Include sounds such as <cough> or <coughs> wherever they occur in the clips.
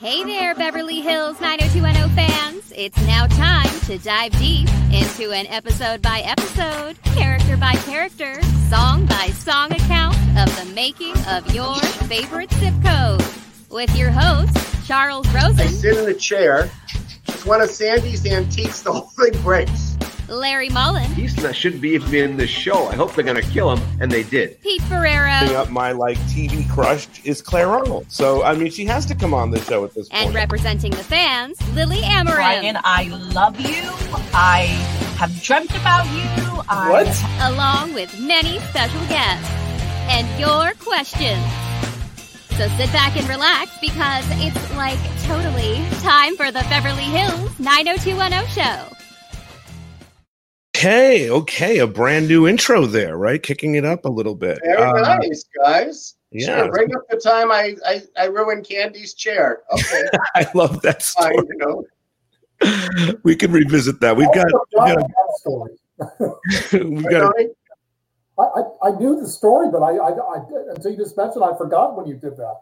Hey there, Beverly Hills 90210 fans. It's now time to dive deep into an episode by episode, character by character, song by song account of the making of your favorite zip code. With your host, Charles Rosin. I sit in a chair. It's one of Candy's antiques. The whole thing breaks. Larry Mollin. He's not should be in this show. I hope they're going to kill him, and they did. Pete Ferrero. Up my like TV crush is Claire Arnold. So I mean, she has to come on the show at this point. And representing the fans, Lily Amarim. Brian, I love you. I have dreamt about you. I What? Along with many special guests. And your questions. So sit back and relax because it's like totally time for the Beverly Hills 90210 show. Okay, okay, a brand new intro there, right? Kicking it up a little bit. Very Um, nice, guys. yeah. Sure, bring up the time I, I, I ruined Candy's chair. Okay, <laughs> I love that fine, story. you know. <laughs> We can revisit that. We've got, we've got, story. <laughs> we've got Tony? I, I, I knew the story, but I, I, I until you just mentioned, I forgot when you did that.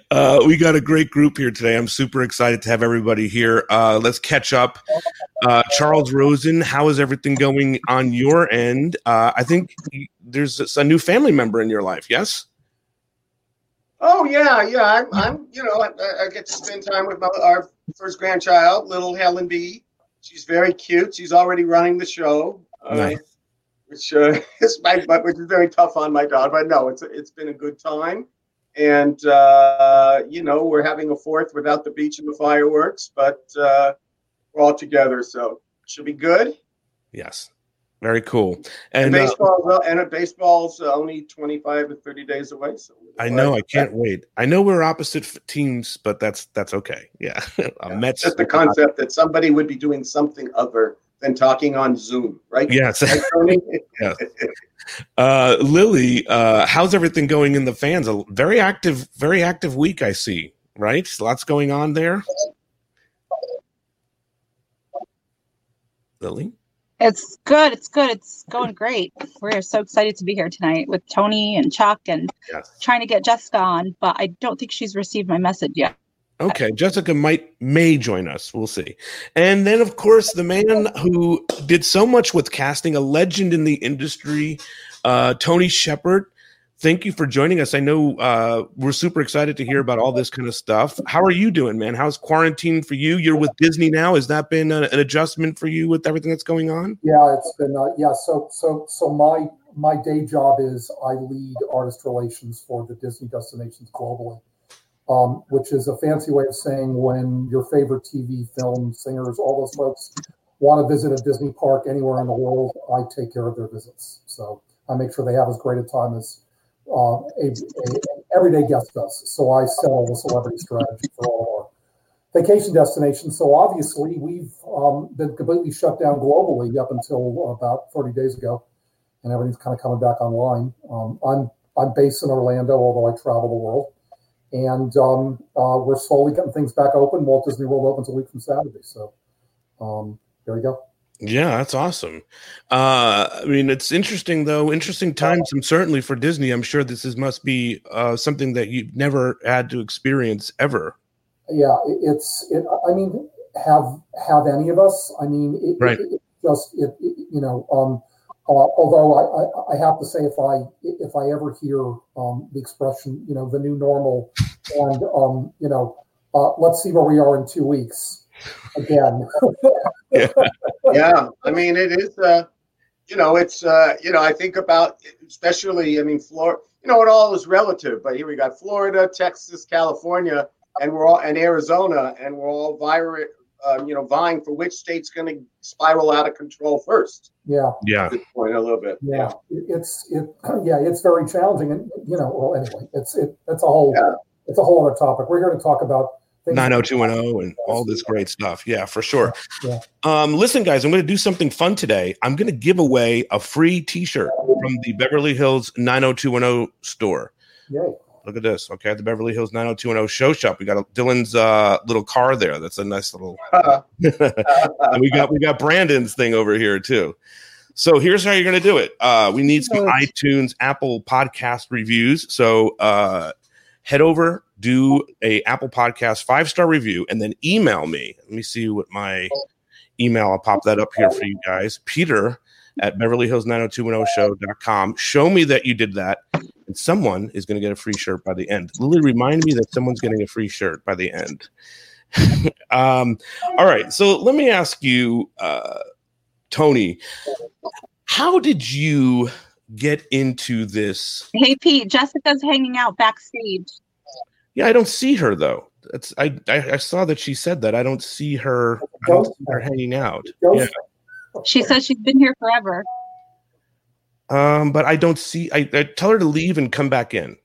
<laughs> uh, we got a great group here today. I'm super excited to have everybody here. Uh, let's catch up. Uh, Charles Rosin, how is everything going on your end? Uh, I think there's a new family member in your life. Yes. Oh yeah, yeah. I'm, I'm you know, I, I get to spend time with my, our first grandchild, little Helen B. She's very cute. She's already running the show, uh, Nice. Which uh, is my, which is very tough on my daughter. But no, it's it's been a good time, and uh, you know, we're having a fourth without the beach and the fireworks, but uh, we're all together, so should be good. Yes. Very cool. And, And uh, baseball, and uh, baseball's uh, only twenty five to thirty days away. So I know I can't wait. I know we're opposite teams, but that's that's okay. Yeah. <laughs> Yeah, Mets. Just the <laughs> concept that somebody would be doing something other than talking on Zoom, right? Yes. Right, Tony? <laughs> <laughs> Yes. Uh, Lily, uh, how's everything going in the fans? A very active, very active week. I see. Right, lots going on there. Lily, It's good. It's good. It's going great. We're so excited to be here tonight with Tony and Chuck and yes. trying to get Jessica on, but I don't think she's received my message yet. Okay, Jessica might may join us. We'll see. And then, of course, the man who did so much with casting, a legend in the industry, uh, Tony Shepherd. Thank you for joining us. I know uh, we're super excited to hear about all this kind of stuff. How are you doing, man? How's quarantine for you? You're with Disney now. Has that been a, an adjustment for you with everything that's going on? yeah, it's been uh, yeah. So so so my my day job is I lead artist relations for the Disney destinations globally, um, which is a fancy way of saying when your favorite TV, film, singers, all those folks want to visit a Disney park anywhere in the world, I take care of their visits. So I make sure they have as great a time as uh, a, a, everyday guest does. So I sell the celebrity strategy for all of our vacation destinations. So obviously, we've um, been completely shut down globally up until about 30 days ago, and everything's kind of coming back online. Um, I'm I'm based in Orlando, although I travel the world, and um, uh, we're slowly getting things back open. Walt Disney World opens a week from Saturday, so um, there we go. Yeah, that's awesome. Uh, I mean, it's interesting though. Interesting times, and certainly for Disney, I'm sure this is must be uh, something that you've never had to experience ever. Yeah, it's. It, I mean, have have any of us? I mean, it, Right. it, it just it- you know. Um, uh, although I, I, I have to say, if I if I ever hear um, the expression, you know, the new normal, and um, you know, uh, let's see where we are in two weeks again. yeah, <laughs> yeah, I mean, it is. Uh, you know, it's. Uh, you know, I think about, especially. I mean, Florida. You know, it all is relative. But here we got Florida, Texas, California, and we're all and Arizona, and we're all virus um, you know, vying for which state's going to spiral out of control first. Yeah, Yeah. Point, a little bit. yeah, It- it's it, <clears throat> yeah, it's very challenging, and you know, well, anyway, it's it, that's a whole, Yeah. it's a whole other topic. We're here to talk about 90210 and all this great stuff. Yeah, for sure. Yeah. Um, listen, guys, I'm going to do something fun today. I'm going to give away a free T-shirt from the Beverly Hills 90210 store. Yay. Look at this. Okay, the Beverly Hills 90210 show shop. We got a, Dylan's uh, little car there. That's a nice little. and <laughs> we got we got Brandon's thing over here too. So here's how you're going to do it. Uh, we need some iTunes, Apple podcast reviews. So uh, head over, do a Apple Podcast five star review, and then email me. Let me see what my email. I'll pop that up here for you guys. Peter at Beverly Hills 90210show.com. Show me that you did that, and someone is going to get a free shirt by the end. Lily, remind me that someone's getting a free shirt by the end. <laughs> um, all right. So let me ask you, uh, Tony, how did you get into this? Hey Pete, Jessica's hanging out backstage. Yeah, I don't see her though. That's I, I I saw that she said that. I don't see her. I don't see her hanging out. Yeah. She says she's been here forever. Um, but I don't see. I, I tell her to leave and come back in.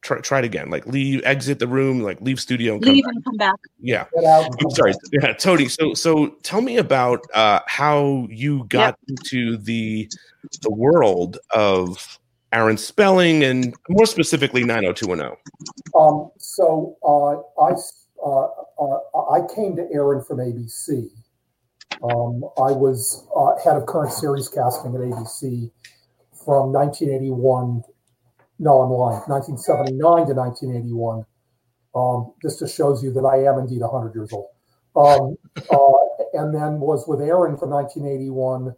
Try try it again. Like leave, exit the room, like leave studio and come Leave back. come back. Yeah. Get out. I'm sorry. Yeah, Tony. So so tell me about uh how you got into the the world of Aaron Spelling and more specifically 90210. Um, so uh, I uh, uh, I came to Aaron from ABC. Um, I was uh, head of current series casting at ABC from 1981. No, I'm lying. 1979 to 1981. Um, this just shows you that I am indeed 100 years old. Um, uh, and then was with Aaron from 1981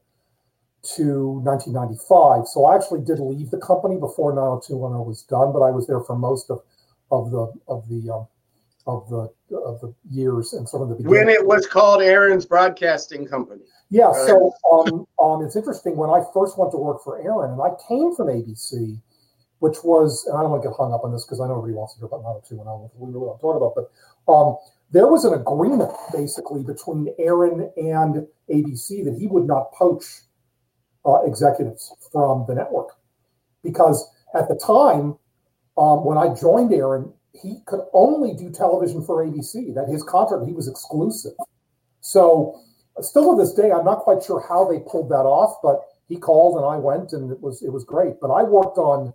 to 1995. So I actually did leave the company before 90210 was done, but I was there for most of of the of the um, of the of the years and some of the beginning. When it was called Aaron's Broadcasting Company. Yeah, so um, um, it's interesting. When I first went to work for Aaron, and I came from ABC, which was, and I don't want to get hung up on this because I know everybody wants to hear about 90210, we really don't talk about, but um, there was an agreement basically between Aaron and ABC that he would not poach uh, executives from the network because at the time um, when I joined Aaron, he could only do television for ABC. That his contract, he was exclusive. So still to this day, I'm not quite sure how they pulled that off, but he called and I went and it was it was great. But I worked on,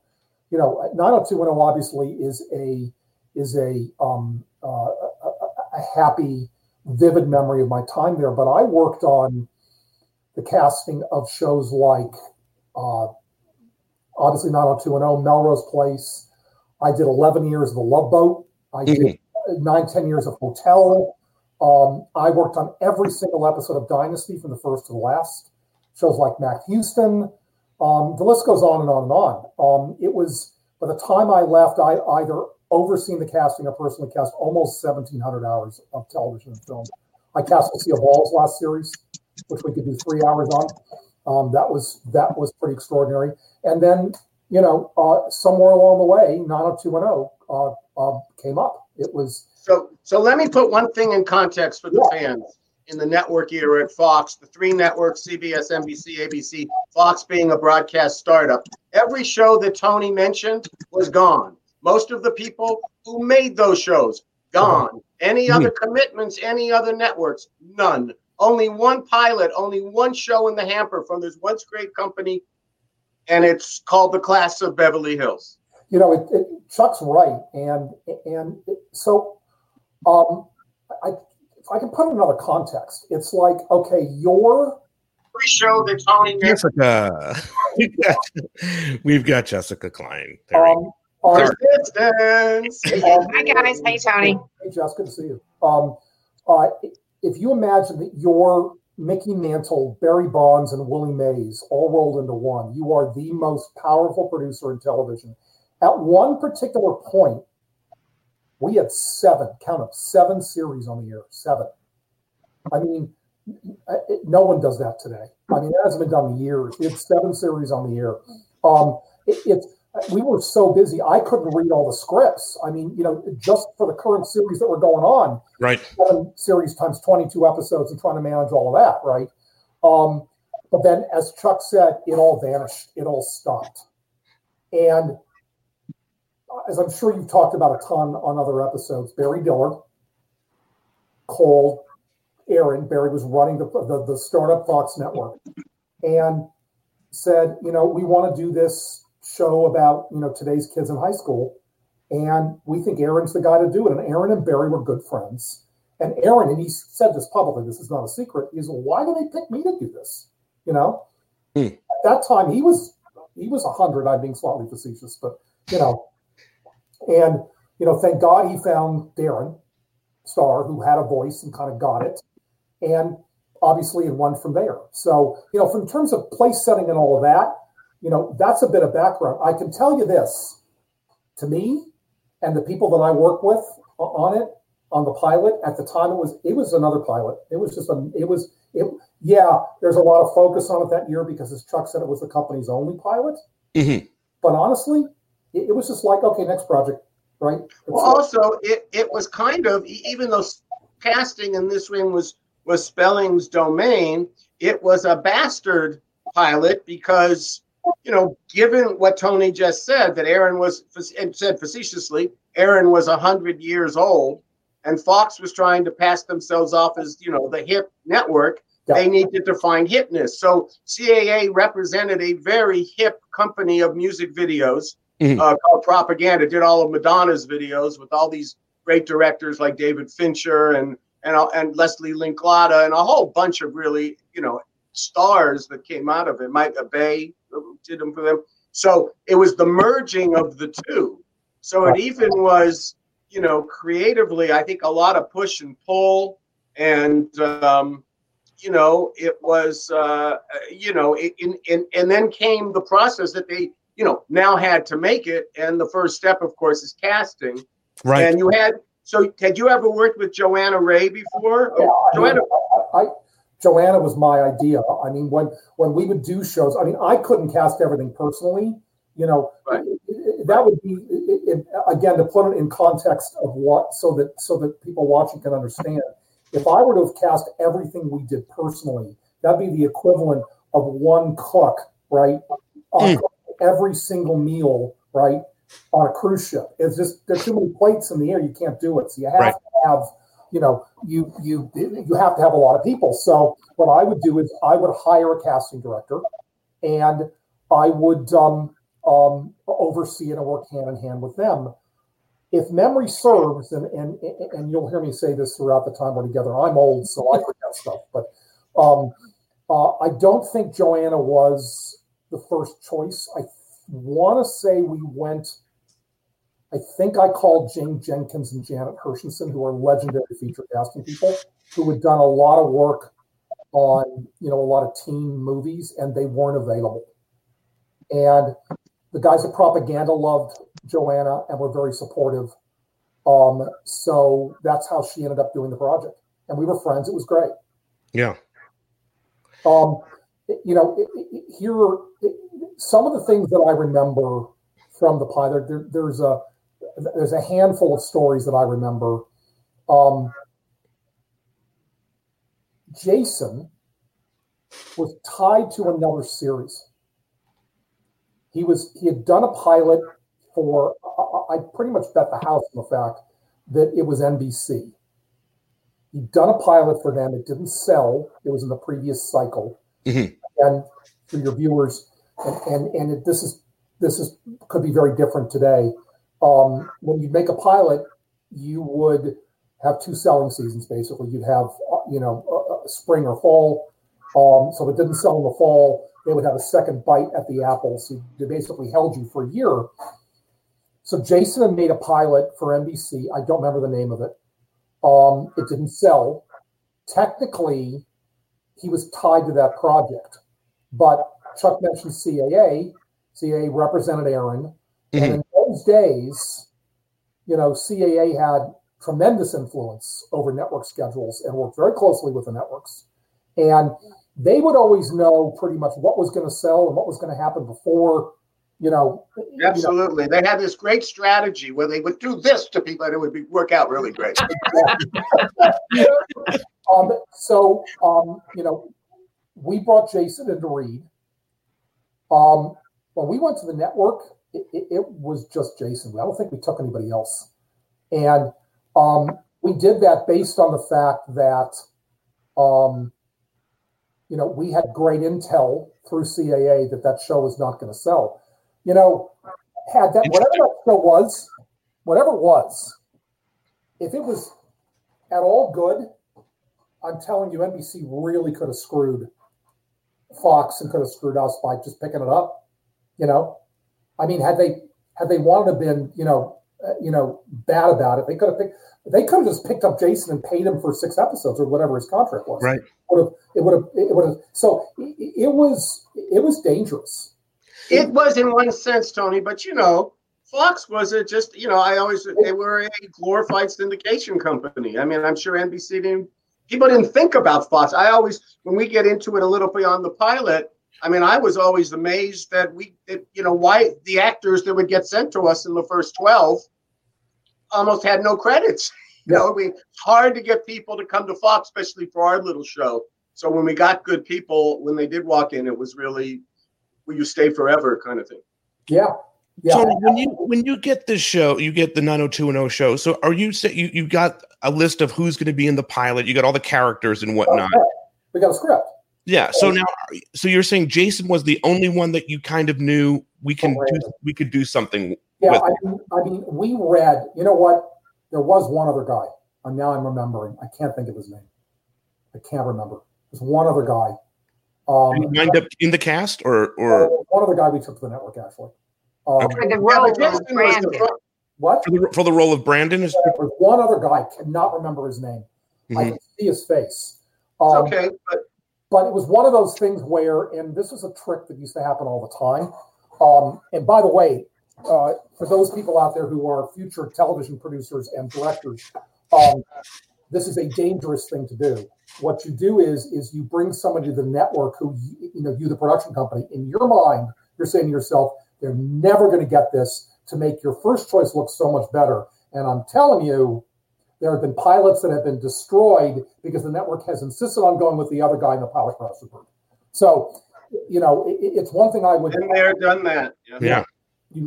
you know, 90210 obviously is a is a um, uh, a, a happy, vivid memory of my time there. But I worked on the casting of shows like uh, obviously 90210, Melrose Place. I did 11 years of The Love Boat. I did nine, 10 years of Hotel. Um, I worked on every single episode of Dynasty from the first to the last. Shows like Matt Houston. Um, the list goes on and on and on. Um, it was by the time I left, I either overseen the casting or personally cast almost 1,700 hours of television and film. I cast Lucille Ball's last series, which we could do three hours on. Um, that was that was pretty extraordinary. And then you know, uh, somewhere along the way, 90210 uh, uh, came up. It was So, so let me put one thing in context for the fans. In the network era at Fox, the three networks, CBS, NBC, ABC, Fox being a broadcast startup, every show that Tony mentioned was gone. Most of the people who made those shows, gone. Any other commitments, any other networks, none. Only one pilot, only one show in the hamper from this once great company, and it's called The Class of Beverly Hills. you know, it, it, Chuck's right, and and it, so, um, I if I can put it in another context, it's like okay, your Every show that Tony Jessica. We've <laughs> got, we've got Jessica Klein. There um, distance. um, Hi guys, hey Tony. Hey, Jess, good to see you. Um, uh, if you imagine that you're Mickey Mantle, Barry Bonds, and Willie Mays all rolled into one, you are the most powerful producer in television. At one particular point, we had seven, count up, seven series on the air. Seven. I mean, no one does that today. I mean, it hasn't been done in years. Had seven series on the air. Um, it, it's we were so busy, I couldn't read all the scripts. I mean, you know, just for the current series that were going on, Right. seven series times 22 episodes and trying to manage all of that, right? Um, but then, as Chuck said, it all vanished, it all stopped. And as I'm sure you've talked about a ton on other episodes, Barry Diller called Aaron, Barry was running the, the, the startup Fox network, and said, you know, we want to do this show about, you know, today's kids in high school. And we think Aaron's the guy to do it. And Aaron and Barry were good friends. And Aaron, and he said this publicly, this is not a secret, is why do they pick me to do this? You know? Hmm. At that time he was he was a hundred, I'm being slightly facetious, but you know, and you know, thank God he found Darren Star, who had a voice and kind of got it. And obviously it went from there. So, you know, from terms of place setting and all of that, you know, that's a bit of background. I can tell you this to me and the people that I work with on it, on the pilot at the time it was it was another pilot. It was just a it was it yeah, there's a lot of focus on it that year because as Chuck said it was the company's only pilot. Mhm. But honestly, it, it was just like, okay, next project, right? It's Well, like- also, it, it was kind of even though casting in this one was was Spelling's domain, it was a bastard pilot because you know, given what Tony just said, that Aaron was and said facetiously, Aaron was a hundred years old, and Fox was trying to pass themselves off as you know the hip network. Yeah. They needed to find hipness, so CAA represented a very hip company of music videos Mhm. uh, called Propaganda. Did all of Madonna's videos with all these great directors like David Fincher and and and Leslie Linklater and a whole bunch of really you know stars that came out of it. Mike Bay did them for them. So it was the merging of the two. So it even was you know creatively, I think a lot of push and pull and. Um, you know, it was, uh, you know, in, in, and then came the process that they, you know, now had to make it. And the first step, of course, is casting. Right. And you had, so had you ever worked with Joanna Ray before? Yeah, Oh, I Joanna, I, I, Joanna was my idea. I mean, when when we would do shows, I mean, I couldn't cast everything personally. You know, Right. it- it- that would be it, it- again to put it in context of what, so that so that people watching can understand. If I were to have cast everything we did personally, that'd be the equivalent of one cook, right? On hmm. every single meal, right? On a cruise ship, it's just there's too many plates in the air. You can't do it. So you have Right. to have you know, you you you have to have a lot of people. So what I would do is I would hire a casting director, and I would um, um, oversee it and work hand in hand with them. If memory serves, and and and you'll hear me say this throughout the time we're together. I'm old, so I forget stuff, but um, uh, I don't think Joanna was the first choice. I want to say we went. I think I called Jane Jenkins and Janet Hirshenson, who are legendary feature casting people, who had done a lot of work on, you know, a lot of teen movies, and they weren't available. And the guys at Propaganda loved Joanna and were very supportive. Um, so that's how she ended up doing the project, and we were friends. It was great. Yeah. Um, you know, it, it, here it, some of the things that I remember from the pilot. There, there's a there's a handful of stories that I remember. Um, Jason was tied to another series. He was he had done a pilot for I, I pretty much bet the house on the fact that it was NBC. He'd done a pilot for them. It didn't sell. It was in the previous cycle. Mhm. And for your viewers, and and, and it, this is this is could be very different today. Um, when you make a pilot, you would have two selling seasons. Basically, you'd have uh, you know spring or fall. Um, so if it didn't sell in the fall, they would have a second bite at the apple. So they basically held you for a year. So Jason had made a pilot for NBC. I don't remember the name of it. Um, it didn't sell. Technically, he was tied to that project, but Chuck mentioned CAA. CAA represented Aaron, and in those days, you know, CAA had tremendous influence over network schedules and worked very closely with the networks. And they would always know pretty much what was going to sell and what was going to happen before you know, you know, Absolutely. They had this great strategy where they would do this to people and it would be, work out really great. <laughs> um, so um, you know, we brought Jason into read. Um, when we went to the network, it, it, was just Jason. I don't think we took anybody else, and um, we did that based on the fact that, um, you know, we had great intel through CAA that that show was not going to sell. You know, had that whatever that show was, whatever it was, if it was at all good, I'm telling you, NBC really could have screwed Fox and could have screwed us by just picking it up. You know, I mean, had they had they wanted to have been, you know, uh, you know, bad about it, they could have picked. They could have just picked up Jason and paid him for six episodes or whatever his contract was. Right. Would have it would have it would have. So it, it was it was dangerous. It was in one sense, Tony, but you know, Fox was it just, you know, I always, they were a glorified syndication company. I mean, I'm sure NBC didn't, people didn't think about Fox. I always, when we get into it a little beyond the pilot, I mean, I was always amazed that we, that, you know, why the actors that would get sent to us in the first 12 almost had no credits. <laughs> You know, I mean, it's hard to get people to come to Fox, especially for our little show. So when we got good people, when they did walk in, it was really, will you stay forever kind of thing. Yeah. Yeah. So when you when you get this show, you get the 90210 show. So are you say you you got a list of who's going to be in the pilot? You got all the characters and whatnot. Oh, okay. We got a script. Yeah. So now, so you're saying Jason was the only one that you kind of knew we can do, we could do something Yeah, with. I mean, I mean, we read. You know what? There was one other guy. And now I'm remembering. I can't think of his name. I can't remember. There's one other guy. Um, Did wind up in the cast or or one other guy we took to the network actually. Um, Okay. For the role but of was the Brandon. What? for the, for the role of Brandon is There was one other guy. Cannot remember his name. I Mhm. can see his face. It's Um, okay, but but it was one of those things where, and this is a trick that used to happen all the time. Um, and by the way, uh, for those people out there who are future television producers and directors, um, this is a dangerous thing to do. What you do is is you bring somebody to the network who you, you know you the production company. In your mind, you're saying to yourself, they're never going to get this to make your first choice look so much better. And I'm telling you, there have been pilots that have been destroyed because the network has insisted on going with the other guy in the pilot crossover. So, you know, it, it's one thing I would been there, done that. Yeah. yeah.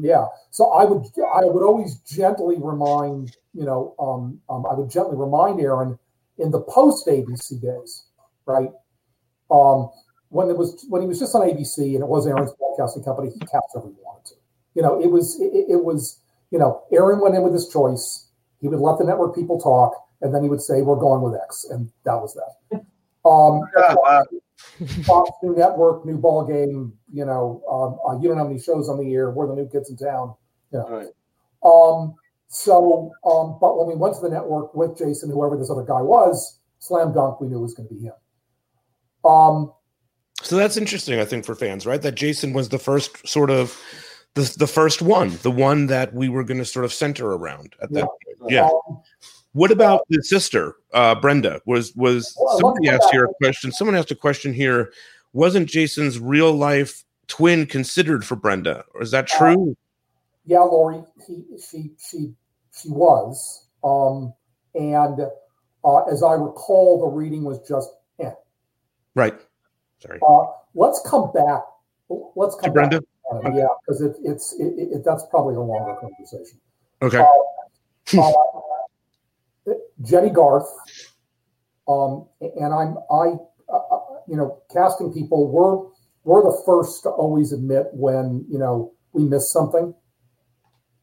yeah. So I would I would always gently remind you know um, um, I would gently remind Aaron in the post ABC days, right? Um, when it was when he was just on ABC and it was Aaron's broadcasting company, he cast whoever he wanted to. You know, it was it, it was you know Aaron went in with his choice. He would let the network people talk, and then he would say, "We're going with X," and that was that. Um, <laughs> Yeah, uh, Fox, new network, new ball game. You know, um, uh, you don't have any shows on the air. We're the new kids in town. all right. Um, so, um, but when we went to the network with Jason, whoever this other guy was, slam dunk, we knew it was going to be him. Um, So that's interesting, I think, for fans, right? That Jason was the first sort of the the first one, the one that we were going to sort of center around at that. point. Yeah. um, What about the sister, uh, Brenda? Was was Well, somebody asked here a question? Someone asked a question here. Wasn't Jason's real life twin considered for Brenda? Or is that true? yeah, Lori, he, she, she, she was. Um, and uh, as I recall, the reading was just, eh. right. Sorry. Uh, let's come back. Let's To come Brenda. back. On it, Yeah, because it, it's it, it, that's probably a longer conversation. Okay. <laughs> uh, Jennie Garth, um, and I'm I, uh, uh, you know, casting people. We're we're the first to always admit when you know we miss something.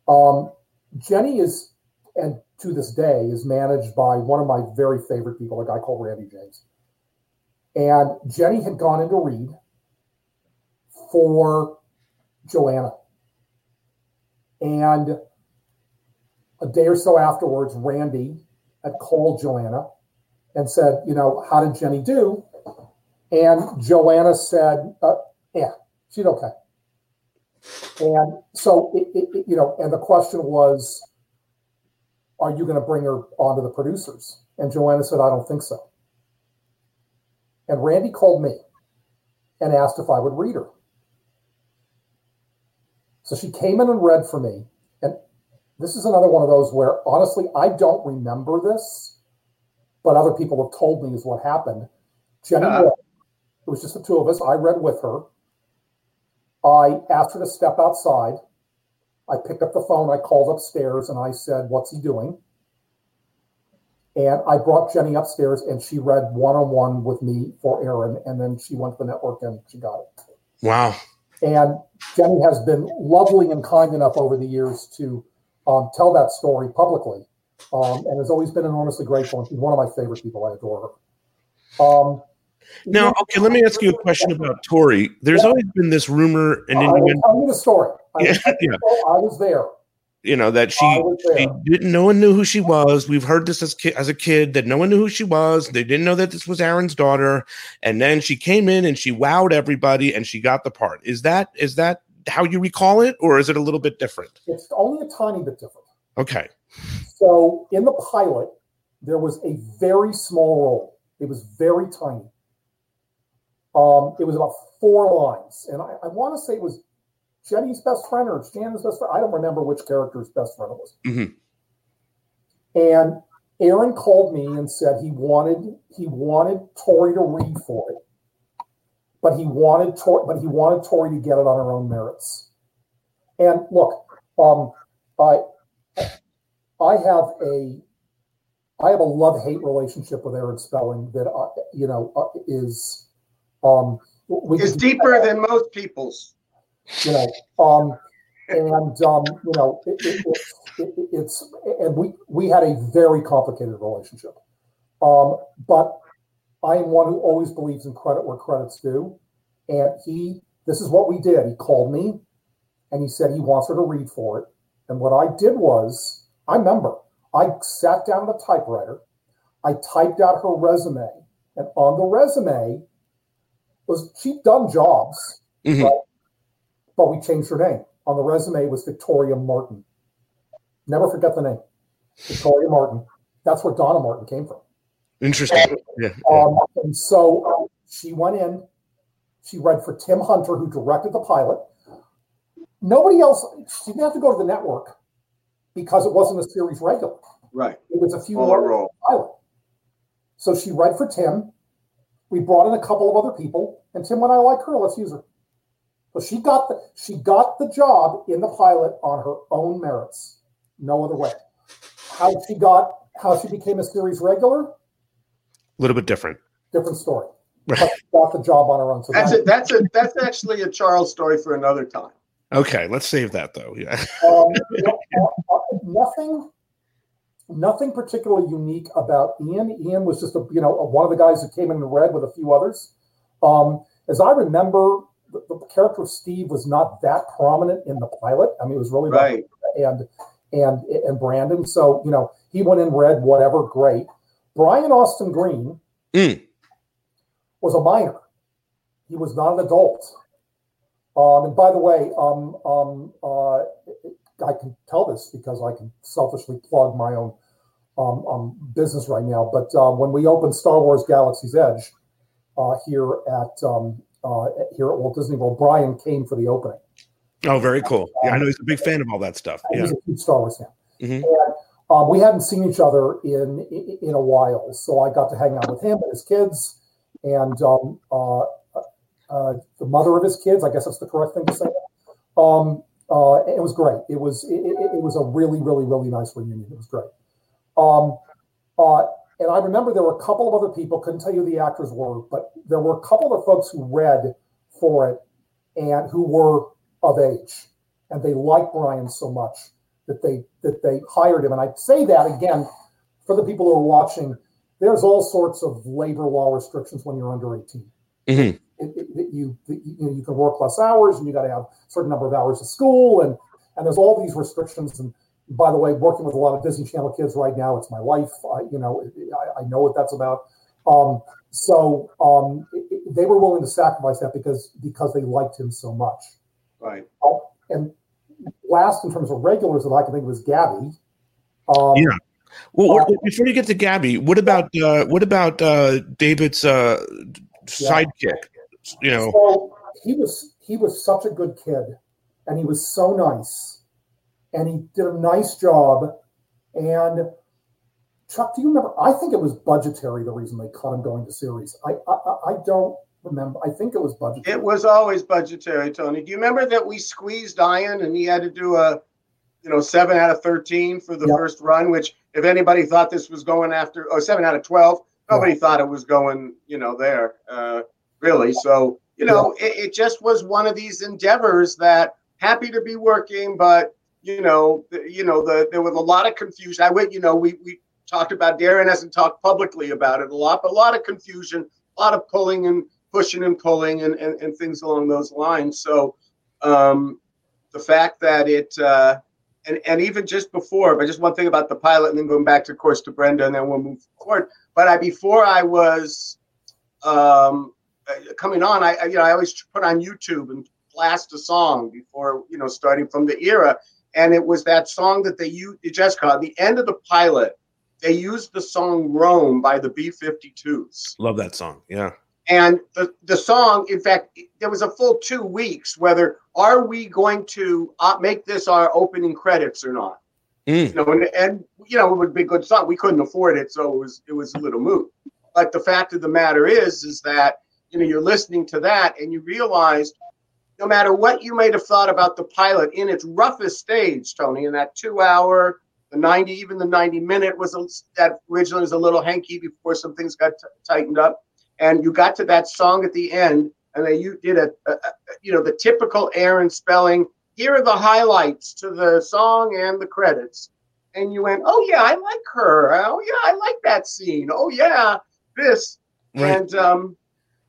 Um, Jennie is, and to this day, is managed by one of my very favorite people, a guy called Randy James. And Jennie had gone into read for Joanna, and a day or so afterwards, Randy had called Joanna and said, you know, how did Jennie do? And Joanna said, uh, yeah, she's okay. And so, it, it, it- you know, and the question was, are you going to bring her onto the producers? And Joanna said, I don't think so. And Randy called me and asked if I would read her. So she came in and read for me. And this is another one of those where honestly, I don't remember this, but other people have told me is what happened. Jennie Uh. read. It was just the two of us. I read with her. I asked her to step outside. I picked up the phone. I called upstairs and I said, What's he doing? And I brought Jennie upstairs and she read one on one with me for Aaron. And then she went to the network and she got it. Wow. And Jennie has been lovely and kind enough over the years to um, tell that story publicly um, and has always been enormously grateful. And she's one of my favorite people. I adore her. Um, Now, okay, let me ask you a question about Tori. There's Yeah. always been this rumor and I will innuendo, tell you the story. I, <laughs> Yeah, will tell you yeah. the story. I was there. You know, that she I was there. she didn't. No one knew who she was. We've heard this as ki- as a kid that no one knew who she was. They didn't know that this was Aaron's daughter, and then she came in and she wowed everybody and she got the part. Is that is that how you recall it, or is it a little bit different? It's only a tiny bit different. Okay. So in the pilot, there was a very small role. It was very tiny. Um, it was about four lines, and I, I want to say it was Jennie's best friend or Shannon's best friend. I don't remember which character's best friend it was. Mhm. And Aaron called me and said he wanted he wanted Tori to read for it, but he wanted Tori, but he wanted Tori to get it on her own merits. And look, um, I I have a I have a love hate relationship with Aaron Spelling that uh, you know uh, is um we It's deeper than most people's. You know um and um you know it, it, it's it, it- it's and we we had a very complicated relationship. Um but i am one who always believes in credit where credit's due. And he this is what we did. He called me and he said he wants her to read for it. And what i did was i remember i sat down at a typewriter. I typed out her resume. And on the resume was she'd done jobs Mhm. right? But we changed her name. On the resume was Victoria Martin. Never forget the name. Victoria Martin. That's where Donna Martin came from. Interesting. Yeah. Um, and so uh, she went in, she read for Tim Hunter, who directed the pilot. Nobody else, she didn't have to go to the network because it wasn't a series regular. Right. It was a few Full more role. pilot. So she read for Tim. We brought in a couple of other people, and Tim went, I like her, let's use her. So she got the she got the job in the pilot on her own merits. No other way. How she got how she became a series regular, A little bit different. different story. Right. <laughs> But she got the job on her own. So That's that- a that's a that's actually a Charles story for another time. Okay, let's save that though. Yeah. um, you know, uh, uh, nothing, nothing particularly unique about Ian. Ian was just a you know one of the guys who came in and read with a few others. Um, as I remember, the, the character of Steve was not that prominent in the pilot. I mean, it was really Right. and and and Brandon. So you know, he went in, read whatever, great. Brian Austin Green Mm. was a minor. He was not an adult. Um, and by the way, um, um, uh, I can tell this because I can selfishly plug my own um, um, business right now. But uh, when we opened Star Wars Galaxy's Edge uh, here at um, uh, here at Walt Disney World, Brian came for the opening. Oh, very cool. Yeah, I know he's a big fan of all that stuff. Yeah. was a huge Star Wars fan. Mhm. And um, we hadn't seen each other in, in in a while, so I got to hang out with him and his kids, and um, uh, uh, the mother of his kids. I guess that's the correct thing to say. Um, uh, it was great. It was it, it, it was a really really really nice reunion. It was great. Um, uh, and I remember there were a couple of other people. Couldn't tell you who the actors were, but there were a couple of folks who read for it and who were of age, and they liked Brian so much that they that they hired him. And I say that again for the people who are watching. There's all sorts of labor law restrictions when you're under 18. Mhm. It, it, that you, you know, you can work less hours, and you got to have a certain number of hours of school, and and there's all these restrictions. And by the way, working with a lot of Disney Channel kids right now, it's my life. I, you know, I, I know what that's about. Um, so um, it- it- they were willing to sacrifice that because because they liked him so much. Right. And last, in terms of regulars that I can think of, was Gabby. Um, Yeah. Well, what- before you get to Gabby, what about uh, what about uh, David's uh, sidekick? You know, So he was he was such a good kid. and he was so nice, and he did a nice job. And Chuck, do you remember? I think it was budgetary the reason they cut him going to series. I I, I don't remember. I think it was budgetary. It was always budgetary, Tony. Do you remember that we squeezed Ian and he had to do a, you know, seven out of thirteen for the Yep. first run? Which, if anybody thought this was going after, oh, seven out of twelve, nobody thought it was going, you know, there, uh, really. So, you know, it, it just was one of these endeavors that happy to be working, but you know, you know, the there was a lot of confusion. I went, you know, we we talked about Darren hasn't talked publicly about it a lot, but a lot of confusion, a lot of pulling and pushing and pulling and, and, and things along those lines. So um, the fact that it uh, and, and even just before, but just one thing about the pilot and then going back to course to Brenda and then we'll move forward. But I before I was um, uh, coming on, I you know I always put on YouTube and blast a song before you know starting from the era, and it was that song that they used Jessica at the end of the pilot. They used the song "Rome" by the B-52s. Love that song. Yeah. And the, the song, in fact, there was a full two weeks whether are we going to uh, make this our opening credits or not. Mm. You know, and, and you know it would be a good song. We couldn't afford it, so it was it was a little moot. But the fact of the matter is, is that you know you're listening to that and you realize no matter what you might have thought about the pilot in its roughest stage, Tony, in that two hour, the 90, even the 90 minute was a, that originally was a little hanky before some things got t- tightened up. And you got to that song at the end, and then you did a, a, a you know, the typical Aaron Spelling. Here are the highlights to the song and the credits. And you went, oh yeah, I like her. Oh yeah, I like that scene. Oh yeah, this. Right. And um,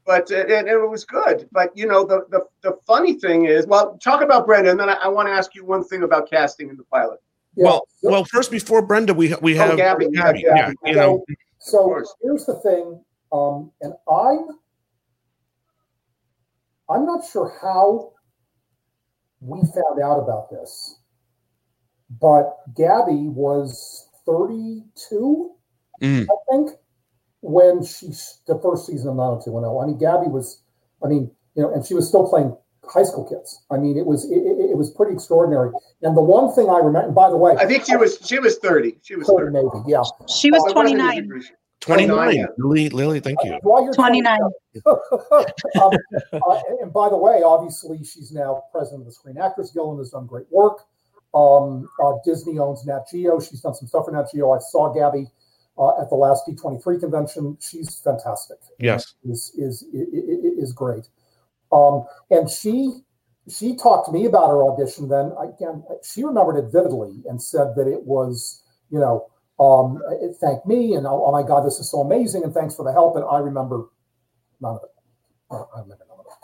but uh, and, and it was good. But you know, the, the the funny thing is, well, talk about Brenda, and then I, I want to ask you one thing about casting in the pilot. Yeah. Well, well, first before Brenda, we we Oh, have Gabby, yeah, Gabby. Gabby. Yeah, you know, So course. here's the thing, um, and I'm I'm not sure how we found out about this, but Gabby was 32, Mm. I think, when she the first season of 90210. I mean, Gabby was, I mean, you know, and she was still playing high school kids. I mean, it was it, it, it was pretty extraordinary. And the one thing I remember, and by the way, I think she was she was thirty. She was Cody thirty. maybe, yeah. She was So it wasn't as 29. egregious. 29. yeah. Lily, Lily, thank you. While you're 29. <laughs> um, uh, and by the way, obviously, she's now president of the Screen Actors Guild and has done great work. Um, uh, Disney owns Nat Geo. She's done some stuff for Nat Geo. I saw Gabby uh, at the last D23 convention. She's fantastic. Yes. is is is, is great. Um, and she she talked to me about her audition. Then again, she remembered it vividly and said that it was you know um, it thanked me and oh, oh my god, this is so amazing and thanks for the help. And I remember none of it. <clears throat> I remember none of it.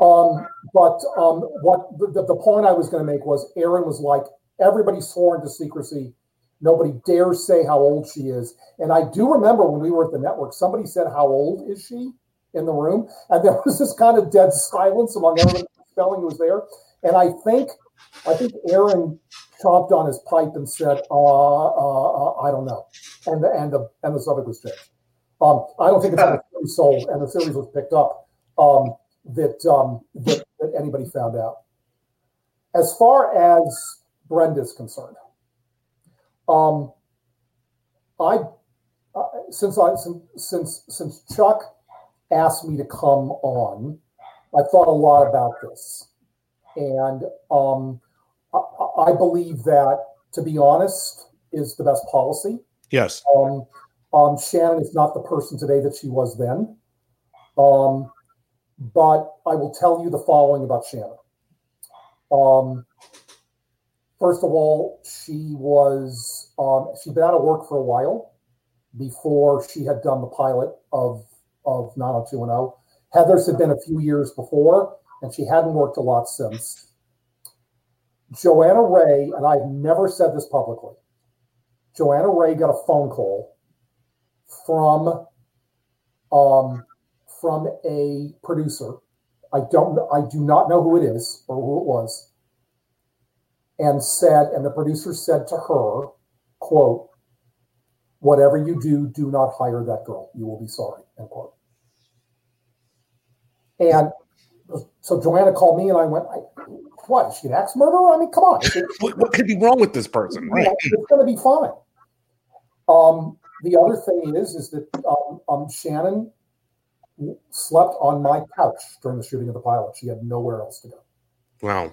Um, but um, what the, the, point I was going to make was Aaron was like, everybody swore into secrecy. Nobody dares say how old she is. And I do remember when we were at the network, somebody said, How old is she in the room? And <laughs> there was this kind of dead silence among everyone spelling was there. And I think I think Aaron chomped on his pipe and said, uh, uh, uh, I don't know. And the and the and the subject was changed. Um, I don't think it's on sold and the series was picked up um, that, um, that that anybody found out. As far as Brenda's concerned, um, I uh, since I since, since since Chuck asked me to come on, I thought a lot about this, and um, I, I believe that to be honest is the best policy. Yes. Um, um, Shannon is not the person today that she was then. Um, but I will tell you the following about Shannon. Um, first of all, she was um, she'd been out of work for a while before she had done the pilot of of 90210. Heathers had been a few years before, and she hadn't worked a lot since. Joanna Ray, and I've never said this publicly. Joanna Ray got a phone call from um, from a producer. I don't I do not know who it is or who it was. And said, and the producer said to her, quote, whatever you do, do not hire that girl. You will be sorry, end quote. And so Joanna called me and I went, I, what? Is she an axe murderer? I mean, come on. <laughs> What, what could be wrong with this person? Right. it's going to be fine. Um, the other thing is, is that um, um, Shannon slept on my couch during the shooting of the pilot. She had nowhere else to go. Wow.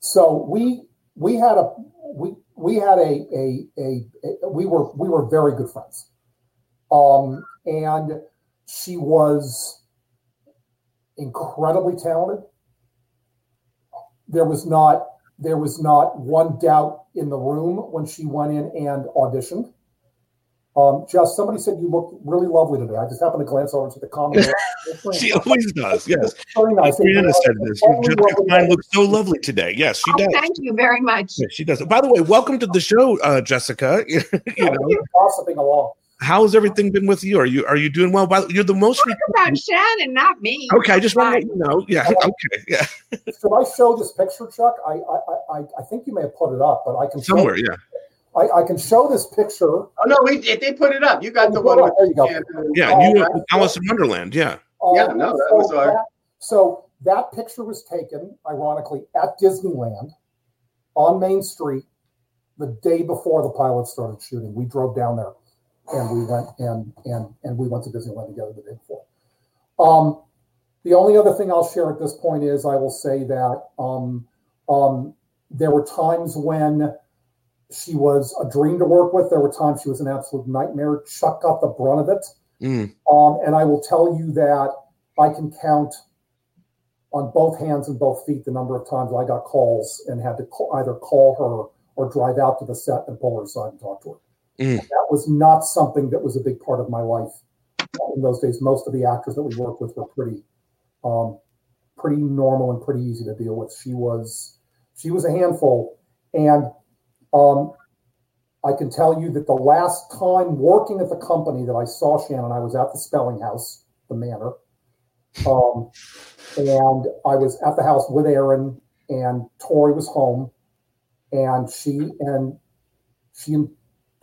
So we we had a we we had a a, a, a we were we were very good friends. Um, and she was incredibly talented. There was not there was not one doubt in the room when she went in and auditioned. Um, just somebody said you look really lovely today. I just happened to glance over to the comment. <laughs> She always does. Yes. Very nice. Brianna said this. Only Jessica Klein looks so lovely today. Yes, she Oh, does. thank you very much. Yeah, she does. By the way, welcome to the show, uh, Jessica. <laughs> you know, gossiping along. how's everything been with you? Are you are you doing well? By You're the most. Talk about Shannon, not me. Okay, I just want to let you know. Yeah. <laughs> Okay. Yeah. Should I show this picture, Chuck? I I, I, I think you may have put it up, but I can show- Somewhere. Yeah. I, I can show this picture. Oh no, we they put it up. You got the one with there you go. Yeah. Oh, You right. Alice in Wonderland. Yeah. Um, Yeah, no, that so was our- that- so that picture was taken, ironically, at Disneyland on Main Street the day before the pilot started shooting. We drove down there and we went and and and we went to Disneyland together the day before. Um, the only other thing I'll share at this point is I will say that um, um, there were times when she was a dream to work with. There were times she was an absolute nightmare. Chuck got the brunt of it. Mm. Um, and I will tell you that I can count on both hands and both feet the number of times I got calls and had to call, either call her or drive out to the set and pull her aside and talk to her. Mm. That was not something that was a big part of my life in those days. Most of the actors that we worked with were pretty, um, pretty normal and pretty easy to deal with. She was, she was a handful, and um, I can tell you that the last time working at the company that I saw Shannon, I was at the Spelling House, the Manor, um, and I was at the house with Aaron, and Tori was home, and she and she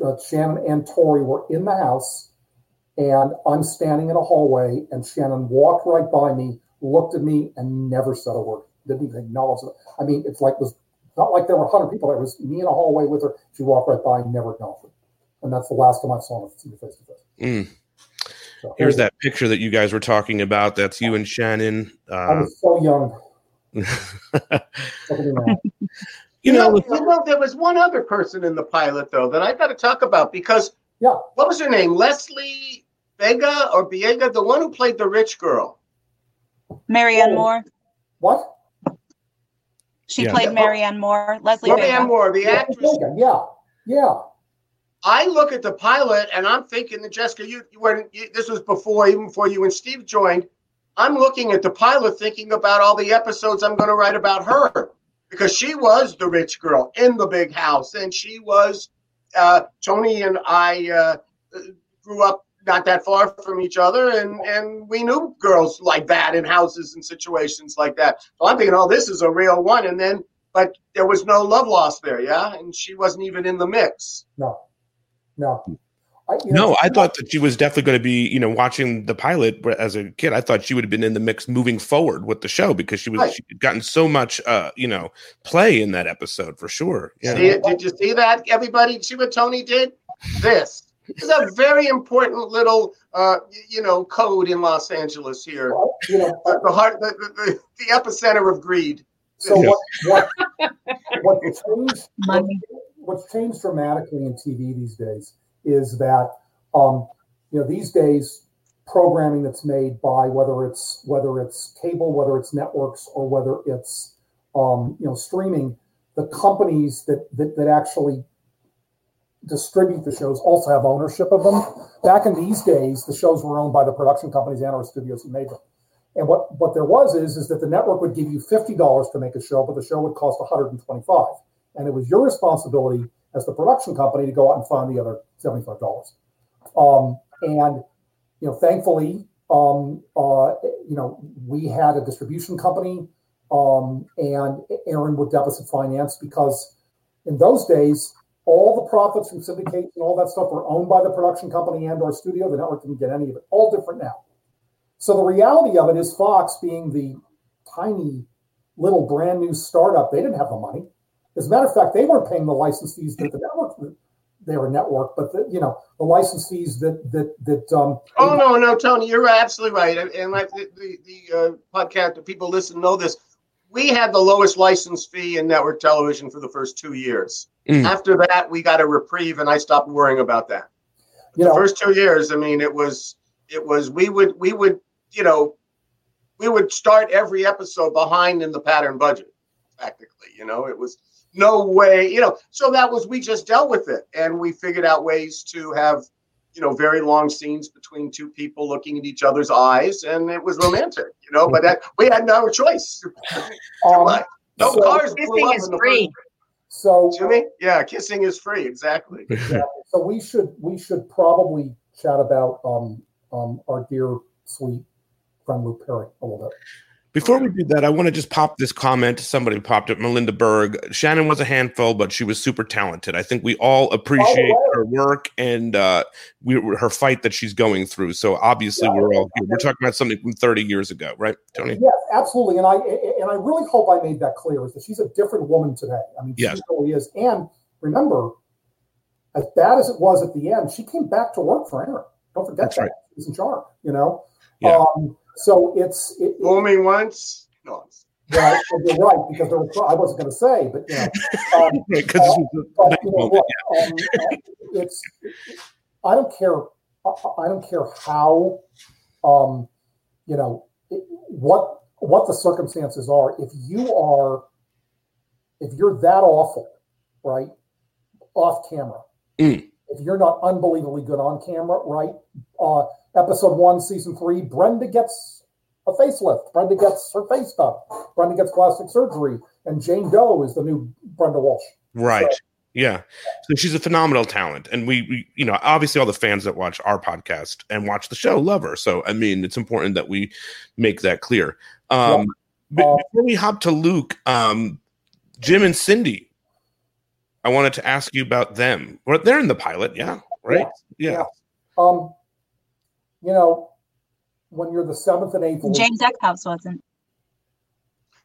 uh, Shannon and Tori were in the house, and I'm standing in a hallway, and Shannon walked right by me, looked at me, and never said a word. Didn't even acknowledge it. I mean, it's like it was not like there were 100 people. It was me in a hallway with her. She walked right by and never acknowledged it. And that's the last time I saw her face to face. Mm. So, Here's that picture that you guys were talking about. That's you and Shannon. I Uh, was so young. Look at me now. <laughs> you You know, know, you know, there was one other person in the pilot though that I got to talk about because Yeah. what was her name? Leslie Vega or Biega, the one who played the rich girl. Marianne Moore. What? She Yeah. played Marianne Moore. Leslie Roseanne Vega. Moore, the Yeah, actress. yeah, yeah. I look at the pilot and I'm thinking that Jessica, you you when you, this was before even before you and Steve joined. I'm looking at the pilot, thinking about all the episodes I'm going to write about her because she was the rich girl in the big house, and she was. Uh, Tony and I uh, grew up not that far from each other, and and we knew girls like that in houses and situations like that. So I'm thinking, oh, this is a real one, and then but there was no love lost there, yeah, and she wasn't even in the mix. No, no. I, you know, no, I thought that she was definitely going to be, you know, watching the pilot but as a kid. I thought she would have been in the mix moving forward with the show because she was Right. she had gotten so much, uh, you know, play in that episode for sure. Yeah. See? Did you see that, everybody? See what Tony did? This. This is a very important little, uh, you know, code in Los Angeles here. you know, Uh, the heart, the, the, the epicenter of greed. So Yeah. what what <laughs> what changed Money. what's changed dramatically in TV these days is that um, you know these days programming that's made by whether it's whether it's cable, whether it's networks, or whether it's um, you know streaming, the companies that, that that actually distribute the shows also have ownership of them. Back in these days, the shows were owned by the production companies and our studios who made them. And what, what there was is, is that the network would give you $50 to make a show, but the show would cost 125 And it was your responsibility as the production company to go out and find the other $75. Um, and, you know, thankfully, um, uh, you know, we had a distribution company um, and Aaron would deficit finance because in those days, all the profits from syndication and all that stuff were owned by the production company and or studio. The network didn't get any of it. All different now. So the reality of it is Fox being the tiny little brand new startup. They didn't have the money. As a matter of fact, they weren't paying the license fees that the network they were network, but the, you know the license fees that that that. Um, oh no, no, Tony, you're absolutely right. And like the the, the uh, podcast, the people listen know this. We had the lowest license fee in network television for the first two years. Mm. After that, we got a reprieve, and I stopped worrying about that. You the know, first two years, I mean, it was it was we would we would you know we would start every episode behind in the pattern budget, practically. You know, it was no way, you know. So that was we just dealt with it, and we figured out ways to have, you know, very long scenes between two people looking at each other's eyes, and it was romantic, you know. But that we had no choice. <laughs> um, no so cars kissing is free. So Jimmy, yeah, kissing is free. Exactly. <laughs> Yeah, so we should we should probably chat about um um our dear sweet friend Luke Perry a little bit. Before we do that, I want to just pop this comment. Somebody popped it. Melinda Berg. Shannon was a handful, but she was super talented. I think we all appreciate her work and uh, we, her fight that she's going through. So obviously, yeah, we're all here. We're talking about something from 30 years ago, right, Tony? Yes, absolutely. And I and I really hope I made that clear. Is that she's a different woman today? I mean, yes. she really is. And remember, as bad as it was at the end, she came back to work for Aaron. Don't forget That's that. Right. She's in charge. You know. Yeah. Um, so it's it, fool me once. No. Right, you're right because was, I wasn't going to say, but you know, <laughs> but, you know what, it's I don't care. I don't care how, um, you know, what what the circumstances are. If you are, if you're that awful, right, off camera. Mm. If you're not unbelievably good on camera, right? Uh, episode one, season three, Brenda gets a facelift. Brenda gets her face done. Brenda gets plastic surgery, and Jane Doe is the new Brenda Walsh. Right. So, yeah. So she's a phenomenal talent. And we, we, you know, obviously all the fans that watch our podcast and watch the show love her. So, I mean, it's important that we make that clear. Um, yeah. uh, before we hop to Luke, um, Jim and Cindy, I wanted to ask you about them. Well, they're in the pilot. Yeah. Right. Yeah. yeah. Um, you know, when you're the seventh and eighth. James Eckhouse wasn't.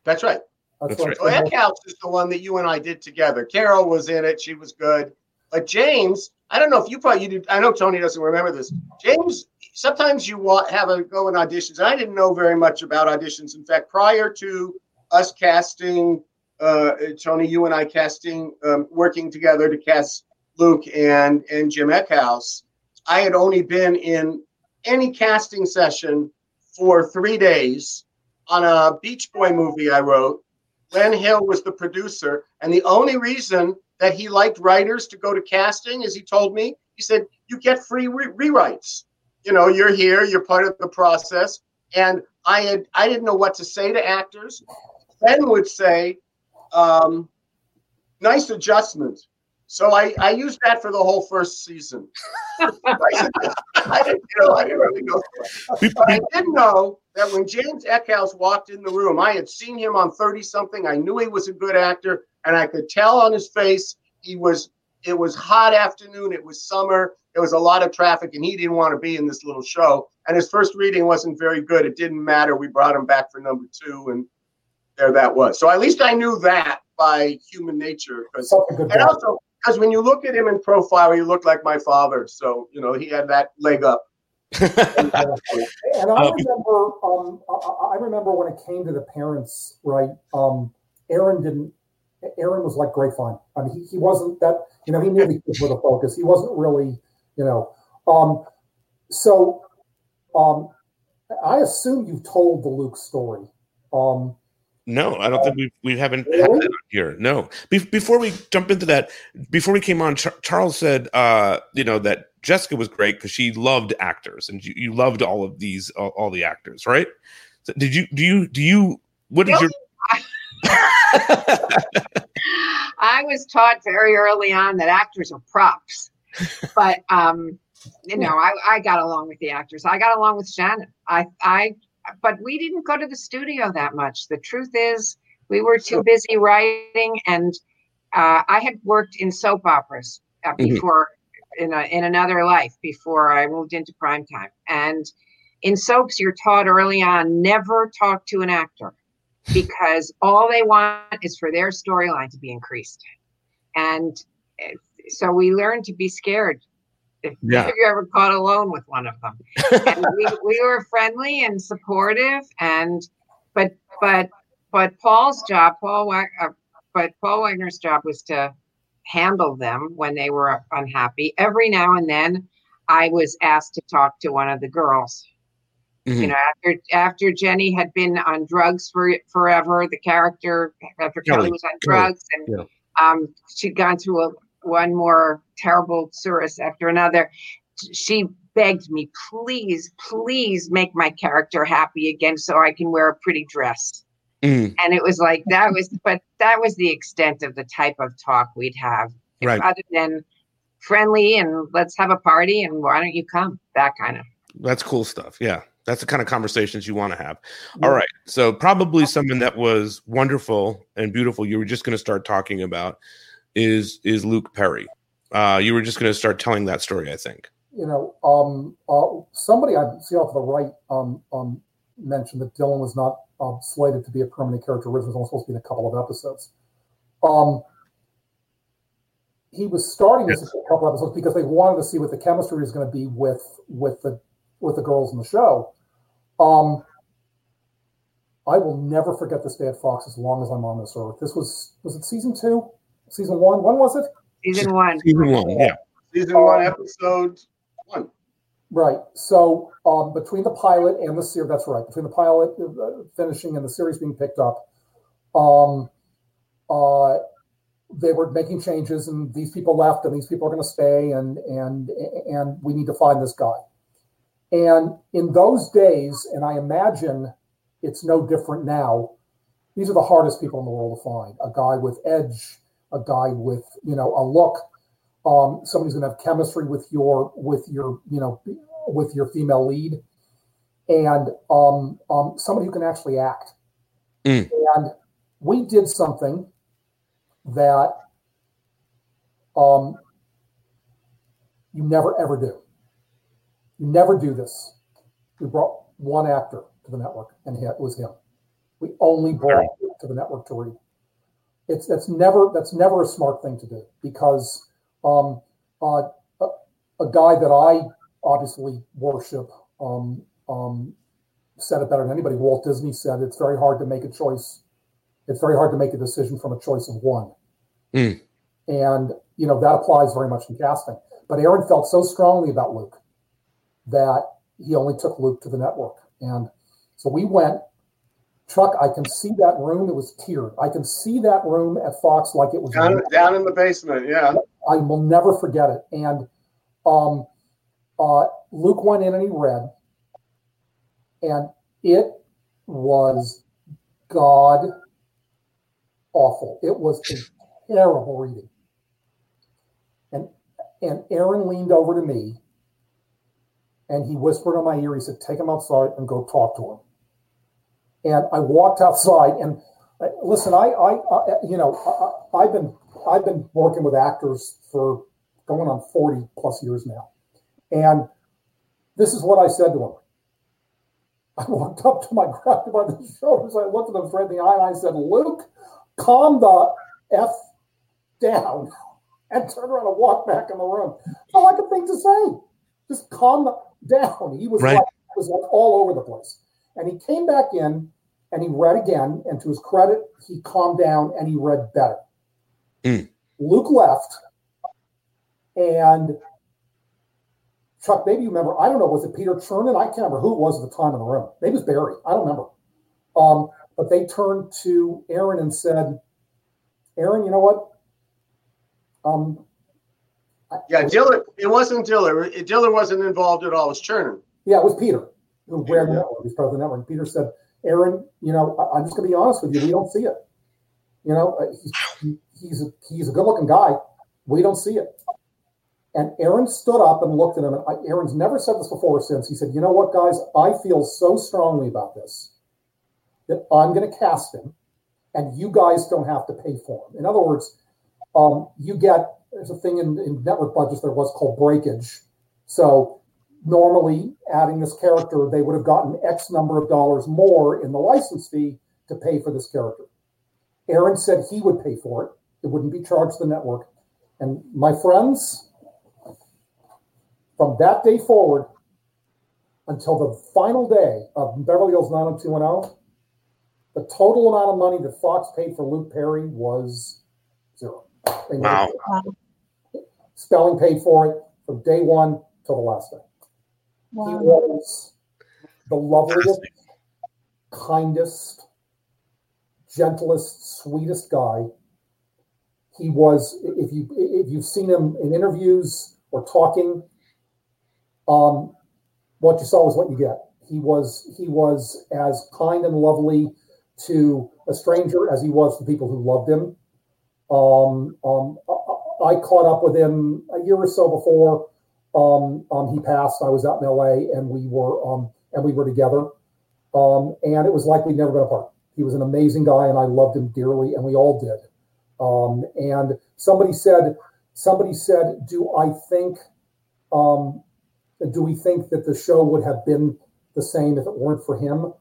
That's right. That's, That's right. So Eckhouse is the one that you and I did together. Carol was in it; she was good. But James, I don't know if you probably you did. I know Tony doesn't remember this. James, sometimes you want have a go in auditions. I didn't know very much about auditions. In fact, prior to us casting, uh, Tony, you and I casting, um, working together to cast Luke and and Jim Eckhouse, I had only been in any casting session for three days on a Beach Boy movie I wrote. Len Hill was the producer, and the only reason that he liked writers to go to casting, as he told me, he said, "You get free re- rewrites. You know, you're here, you're part of the process." And I had I didn't know what to say to actors. Ben would say, um, "Nice adjustment." So I, I used that for the whole first season. I, didn't, you know, I didn't really know. But I did know that when James Eckhouse walked in the room, I had seen him on 30 something. I knew he was a good actor, and I could tell on his face he was it was hot afternoon, it was summer, there was a lot of traffic, and he didn't want to be in this little show. And his first reading wasn't very good. It didn't matter. We brought him back for number two, and there that was. So at least I knew that by human nature. And also because when you look at him in profile, he looked like my father. So you know he had that leg up. and I remember, um, I remember when it came to the parents, right? Um, Aaron didn't. Aaron was like grapevine. I mean, he, he wasn't that. You know, he knew the kids were the focus. He wasn't really, you know. Um, so, um, I assume you've told the Luke story. Um, no, I don't think we we haven't had that here. No. Be- before we jump into that, before we came on, Char- Charles said, uh, you know, that Jessica was great because she loved actors, and you, you loved all of these, all, all the actors, right? So did you? Do you? Do you? What did your? <laughs> I was taught very early on that actors are props, but um, you know, I, I got along with the actors. I got along with Shannon. I I but we didn't go to the studio that much. The truth is, we were too busy writing, and uh, I had worked in soap operas uh, mm-hmm. before mm-hmm. in a, in another life before I moved into primetime. And in soaps, you're taught early on never talk to an actor. <laughs> because all they want is for their storyline to be increased. And eh, so we learned to be scared if <laughs> Yeah. you ever caught alone with one of them. and we, <laughs> we were friendly and supportive and but but but Paul's job, Paul uh, but Paul Wagner's job was to handle them when they were unhappy. Every now and then I was asked to talk to one of the girls. You Mhm. know, after after Jennie had been on drugs for forever, the character after Kelly, Kelly, was on Kelly, drugs and um, she'd gone through a, one more terrible cirrus after another. She begged me, please, please make my character happy again so I can wear a pretty dress. Mm, And it was like that was, but that was the extent of the type of talk we'd have. Right. Other than friendly and let's have a party and why don't you come? That kind of. that's cool stuff. Yeah. That's the kind of conversations you want to have. All right. So probably something that was wonderful and beautiful. You were just going to start talking about is is Luke Perry. Uh, you were just going to start telling that story. I think. you know, um, uh, somebody I see off to the right um, um, mentioned that Dylan was not um, slated to be a permanent character. Originally, was only supposed to be in a couple of episodes. Um, he was starting this a couple of episodes because they wanted to see what the chemistry was going to be with with the with the girls in the show. Um, I will never forget this day at Fox as long as I'm on this earth. This was was it season two, season one? When was it? Season one. Season one. Yeah. Season one, episode one. Right. So um, between the pilot and the series, that's right. Between the pilot uh, finishing and the series being picked up, um, uh, they were making changes, and these people left, and these people are going to stay, and and and we need to find this guy. And in those days, and I imagine it's no different now. These are the hardest people in the world to find. A guy with edge, a guy with you know a look, um, somebody who's going to have chemistry with your with your you know with your female lead, and um, um, somebody who can actually act. Mm. And we did something that um, you never ever do. You never do this. We brought one actor to the network, and it was him. We only brought him to the network to read. It's that's never that's never a smart thing to do because um, uh, a, a guy that I obviously worship um, um, said it better than anybody. Walt Disney said it's very hard to make a choice. It's very hard to make a decision from a choice of one. Mm. And you know that applies very much in casting. But Aaron felt so strongly about Luke that he only took Luke to the network. And so we went. Chuck, I can see that room. It was tiered. I can see that room at Fox like it was Down, down in the basement, yeah. I will never forget it. And um, uh, Luke went in and he read, and it was god awful. It was a terrible reading. And and Aaron leaned over to me, and he whispered in my ear. He said, "Take him outside and go talk to him." And I walked outside, and uh, listen, I, I, I you know, I, I've been I've been working with actors for going on 40 plus years now. And this is what I said to him. <laughs> I walked up to my <laughs> grabbed by the shoulders. I looked at him straight in the eye and I said, Luke, calm the F down <laughs> and turn around and walk back in the room. I like a thing to say. Just calm down. He was Right. like was like all over the place. And he came back in and he read again. And to his credit, he calmed down and he read better. Mm. Luke left, and Chuck, maybe you remember. I don't know. Was it Peter Chernin? I can't remember who it was at the time in the room. Maybe it was Barry. I don't remember. Um, but they turned to Aaron and said, "Aaron, you know what? Um, I- Yeah, Diller, it wasn't Diller. Diller wasn't involved at all. It was Chernin. Yeah, it was Peter who ran the Yeah. network. He's part of the network. Peter said, "Aaron, you know, I, I'm just going to be honest with you. We don't see it. You know, uh, he's he's a, he's a good-looking guy. We don't see it." And Aaron stood up and looked at him. And Aaron's never said this before or since. He said, "You know what, guys? I feel so strongly about this that I'm going to cast him, and you guys don't have to pay for him." In other words, um, you get there's a thing in, in network budgets there was called breakage. So normally adding this character, they would have gotten X number of dollars more in the license fee to pay for this character. Aaron said he would pay for it. It wouldn't be charged to the network. And my friends, from that day forward until the final day of Beverly Hills 90210, the total amount of money that Fox paid for Luke Perry was zero. They Wow. Spelling paid for it from day one till the last day. He was the loveliest, kindest, gentlest, sweetest guy. He was, if you if you've seen him in interviews or talking, um, what you saw was what you get. He was he was as kind and lovely to a stranger as he was to people who loved him. Um, um, I, I caught up with him a year or so before um, um, he passed. I was out in LA and we were um, and we were together. Um, and it was like we'd never been apart. He was an amazing guy and I loved him dearly, and we all did. Um, and somebody said, somebody said, do I think, um, do we think that the show would have been the same if it weren't for him?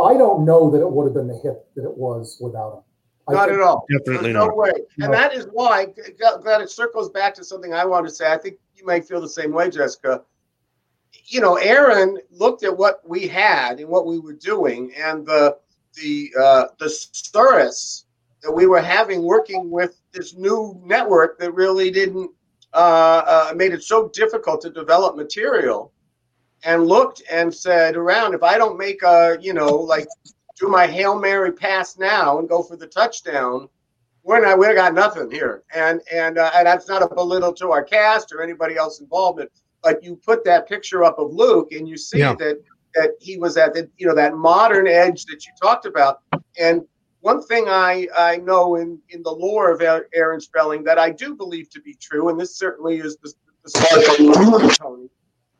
I don't know that it would have been the hit that it was without him. I Not think- at all. Definitely There's no not. way. No. And that is why, g- glad it circles back to something I want to say. I think you might feel the same way, Jessica. You know, Aaron looked at what we had and what we were doing, and the the uh, the stress that we were having working with this new network that really didn't uh, uh, made it so difficult to develop material, and looked and said around, if I don't make a you know like do my hail mary pass now and go for the touchdown, we're not we got nothing here. And and uh, and that's not a belittle to our cast or anybody else involved. But, but you put that picture up of Luke and you see Yeah. that that he was at the you know that modern edge that you talked about. And one thing I I know in in the lore of Aaron Spelling that I do believe to be true, and this certainly is the, the of Tony.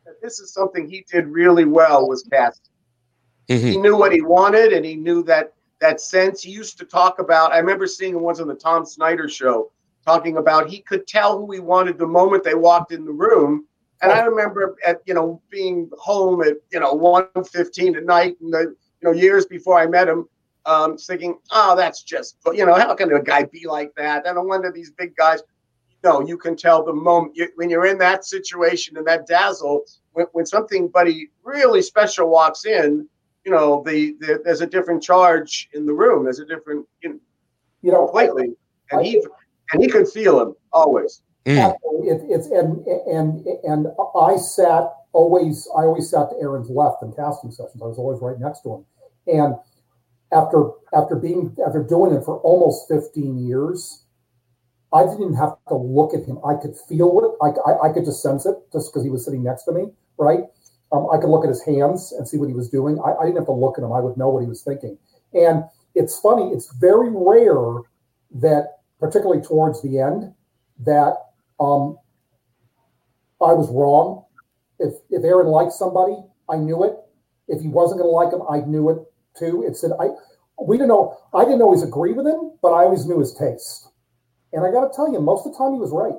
That this is something he did really well was casting Mhm. he knew what he wanted and he knew that that sense he used to talk about. I remember seeing him once on the tom snyder show talking about he could tell who he wanted the moment they walked in the room. And i remember at you know being home at you know 1.15 at night and the you know years before i met him um, thinking oh that's just you know how can a guy be like that? I don't wonder these big guys no you can tell the moment you, when you're in that situation and that dazzle when, when something buddy really special walks in you know the, the there's a different charge in the room there's a different you know, You know, completely and he and he could feel him always Mm. Absolutely. It, it's and and and I sat always. I always sat to Aaron's left in casting sessions. I was always right next to him. And after after being after doing it for almost fifteen years, I didn't even have to look at him. I could feel it. I I, I could just sense it just because he was sitting next to me. Right. Um, I could look at his hands and see what he was doing. I, I didn't have to look at him. I would know what he was thinking. And it's funny. It's very rare that, particularly towards the end, that um, I was wrong. If if Aaron liked somebody, I knew it. If he wasn't going to like him, I knew it too. It said I. We didn't know. I didn't always agree with him, but I always knew his taste. And I got to tell you, most of the time he was right.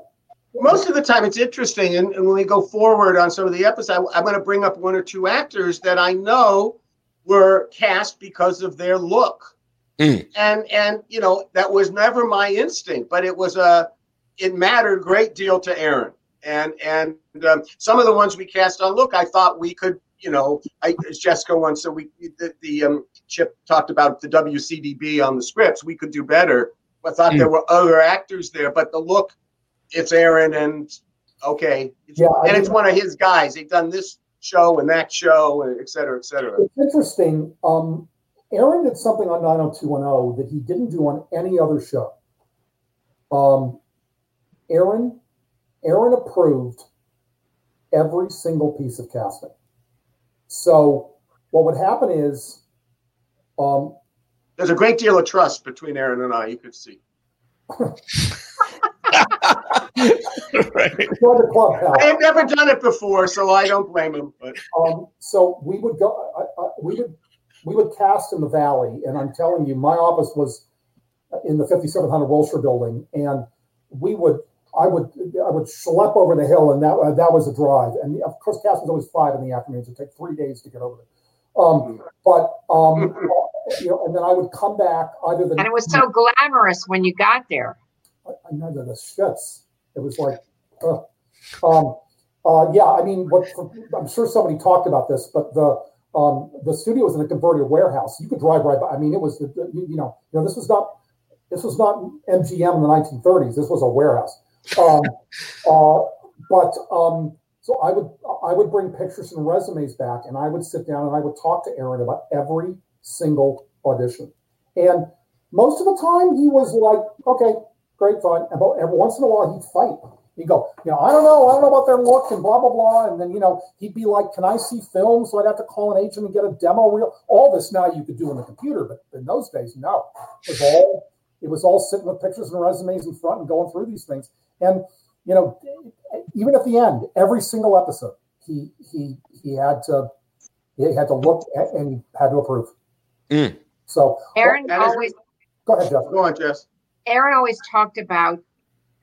Most of the time it's interesting and, and when we go forward on some of the episodes I, i'm going to bring up one or two actors that i know were cast because of their look. Mm. and and you know that was never my instinct but it was a it mattered a great deal to aaron. And and um, some of the ones we cast on look i thought we could you know I, as jessica once so we the, the um, chip talked about the wcdb on the scripts we could do better. I thought there were other actors there but the look it's Aaron and okay, It's- Yeah, and it's one of his guys. They've done this show and that show, and et cetera, et cetera. It's interesting. Um, Aaron did something on 90210 that he didn't do on any other show. Um, Aaron, Aaron approved every single piece of casting. So what would happen is, um, There's a great deal of trust between Aaron and I. You could see. <laughs> <laughs> right. the club. I have never done it before, so I don't blame him. But Um, so we would go. I, I, we would we would cast in the valley, and I'm telling you, my office was in the 5700 Wilshire building, and we would. I would I would schlep over the hill, and that uh, that was a drive. And of course, cast was always five in the afternoons. It took three days to get over there. Um, but um, you know, and then I would come back either the And it was so glamorous when you got there. I, I know the shits. It was like, uh, um, uh, yeah. I mean, what I'm sure somebody talked about this, but the um, the studio was in a converted warehouse. You could drive right by. I mean, it was the, the you know, you know, this was not this was not MGM in the 1930s. This was a warehouse. Um, <laughs> uh, but um, so I would I would bring pictures and resumes back, and I would sit down and I would talk to Aaron about every single audition. And most of the time, he was like, "Okay, great, fine." And every once in a while, he'd fight. He'd go, "You know, I don't know, I don't know about their look and blah blah blah." And then you know, he'd be like, "Can I see film?" So I'd have to call an agent and get a demo reel. All this now you could do on the computer, but in those days, no. It was all it was all sitting with pictures and resumes in front and going through these things. And you know, even at the end, every single episode, he he he had to he had to look at, and he had to approve. Mm. So Aaron That is- always go ahead, Jeff. Go on, Jess. Aaron always talked about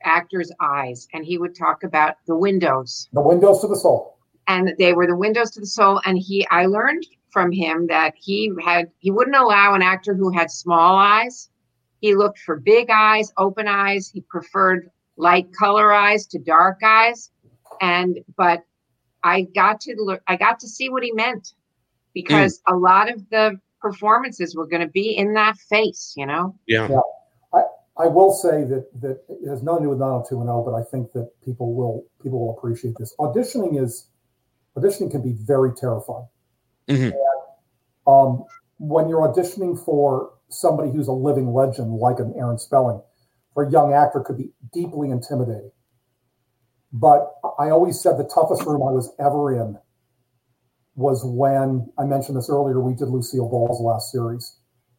actors' eyes, and he would talk about the windows, The windows to the soul. and they were the windows to the soul. And he, I learned from him that he had he wouldn't allow an actor who had small eyes. He looked for big eyes, open eyes. He preferred light color eyes to dark eyes, and but I got to look, I got to see what he meant because hmm. a lot of the performances were going to be in that face, you know. Yeah. I will say that that it has nothing to do with 90210, but I think that people will people will appreciate this. Auditioning is auditioning can be very terrifying. Mhm. And, um, when you're auditioning for somebody who's a living legend like an Aaron Spelling, for a young actor could be deeply intimidating. But I always said the toughest room I was ever in was when I mentioned this earlier. We did Lucille Ball's last series,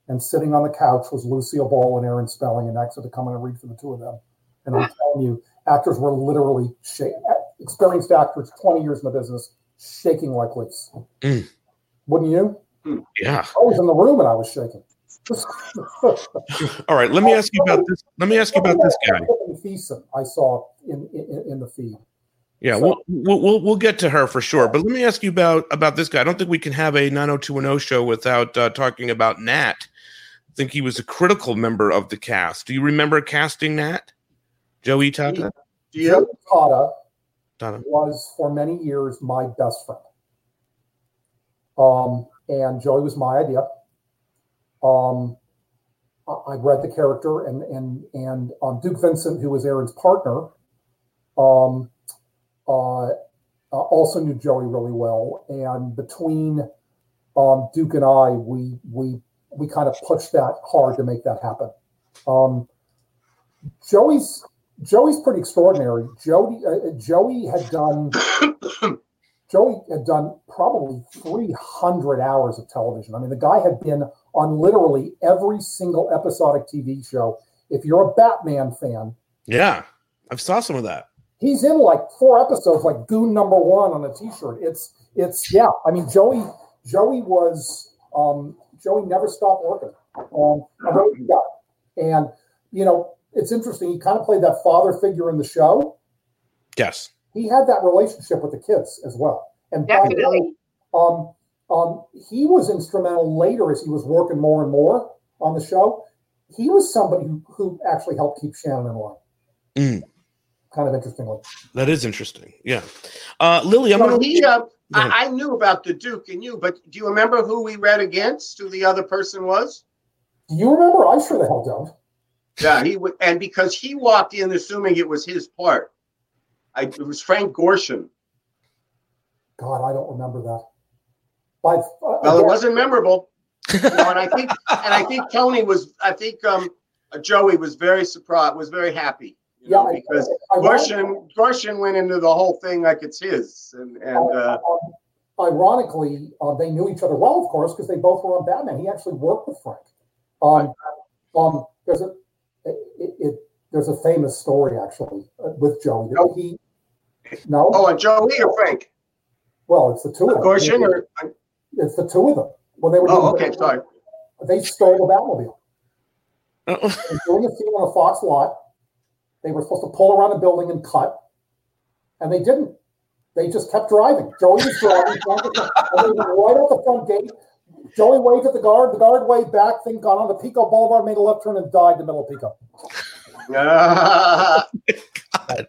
and sitting on the couch was Lucille Ball and Aaron Spelling, and Max had to come in and read for the two of them. And I'm telling you, actors were literally shaking. Experienced actors, 20 years in the business, shaking like leaves. Mm. Wouldn't you? Yeah. I was in the room and I was shaking. <laughs> All right. Let me ask you about this. Let me ask you about this guy. <laughs> Thiessen, I saw in, in in the feed. Yeah, we'll, we'll we'll we'll get to her for sure. But let me ask you about about this guy. I don't think we can have a 90210 show without uh, talking about Nat. I think he was a critical member of the cast. Do you remember casting Nat? Joey Tata? Do you? Joe Tata Tata. was for many years my best friend. Um, and Joey was my idea. Um, I I read the character, and and and um, Duke Vincent, who was Aaron's partner, um, uh, uh, also knew Joey really well. And between um, Duke and I, we we we kind of pushed that hard to make that happen. Um, Joey's Joey's pretty extraordinary. Jody uh, Joey had done <coughs> Joey had done probably 300 hours of television. I mean, the guy had been on literally every single episodic TV show. If you're a Batman fan, Yeah, I've saw some of that. He's in like four episodes, like Goon Number One on a T-shirt. It's it's yeah. I mean, Joey Joey was um, Joey never stopped working. Um, a really good guy, and you know, it's interesting. He kind of played that father figure in the show. Yes. He had that relationship with the kids as well, and by the way, Definitely. um, um, he was instrumental later as he was working more and more on the show. He was somebody who, who actually helped keep Shannon in line. Mm. Kind of interestingly. That is interesting. Yeah. Uh, Lily, I'm So going he, to. uh, I, I knew about the Duke and you, but do you remember who we read against? Who the other person was? Do you remember? I sure the hell don't. Yeah, he would, and because he walked in assuming it was his part. I, it was Frank Gorshin. God, I don't remember that. By, uh, Well, it wasn't memorable. You know, and I think, and I think Tony was. I think um, uh, Joey was very surprised. Was very happy. You know, Yeah, because I- Gorshin, Gorshin went into the whole thing like it's his, and and uh, um, ironically, uh, they knew each other well, of course, because they both were on Batman. He actually worked with Frank. Um, um, there's a it, it, it, there's a famous story actually uh, with Joey. Oh. He no, oh, and Joey or Frank well, it's the two of them. Gorshin or It's the two of them. When they were oh, okay, sorry. they stole the Batmobile. Oh, And during a scene on a Fox lot, they were supposed to pull around a building and cut, and they didn't. They just kept driving. Joey was driving, <laughs> Frank was driving, and they went right out the front gate. Joey waved at the guard. The guard waved back. Thing got on the Pico Boulevard, made a left turn, and died in the middle of Pico. Ah, <laughs> God,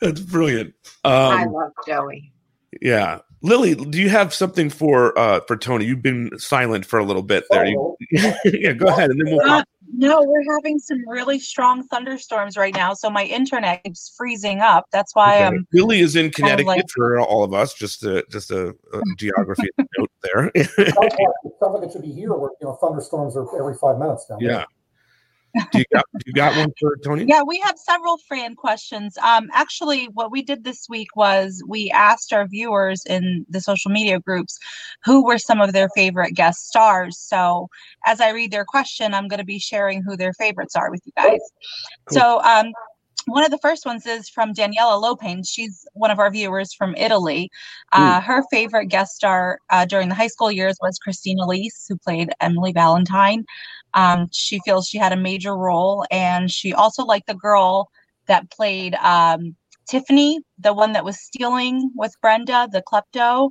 that's brilliant. I Um, love Joey. yeah, Lily, do you have something for uh for Tony? You've been silent for a little bit there. You, <laughs> yeah, go ahead, and then we'll. No, we're having some really strong thunderstorms right now, so my internet keeps freezing up. That's why Okay. I'm. Lily is in kind of Connecticut like- for all of us. Just a just a, a <laughs> geography note there. Sounds it sounds like it should be here, where you know thunderstorms are every five minutes now. yeah. Do you got do you got one for Tony? Yeah, we have several fan questions. Um, actually, what we did this week was we asked our viewers in the social media groups who were some of their favorite guest stars. So, as I read their question, I'm going to be sharing who their favorites are with you guys. Cool. So, um, one of the first ones is from Daniela Lopin. She's one of our viewers from Italy. Uh, her favorite guest star uh, during the high school years was Christine Elise, who played Emily Valentine. Um, she feels she had a major role, and she also liked the girl that played um, Tiffany, the one that was stealing with Brenda, the klepto.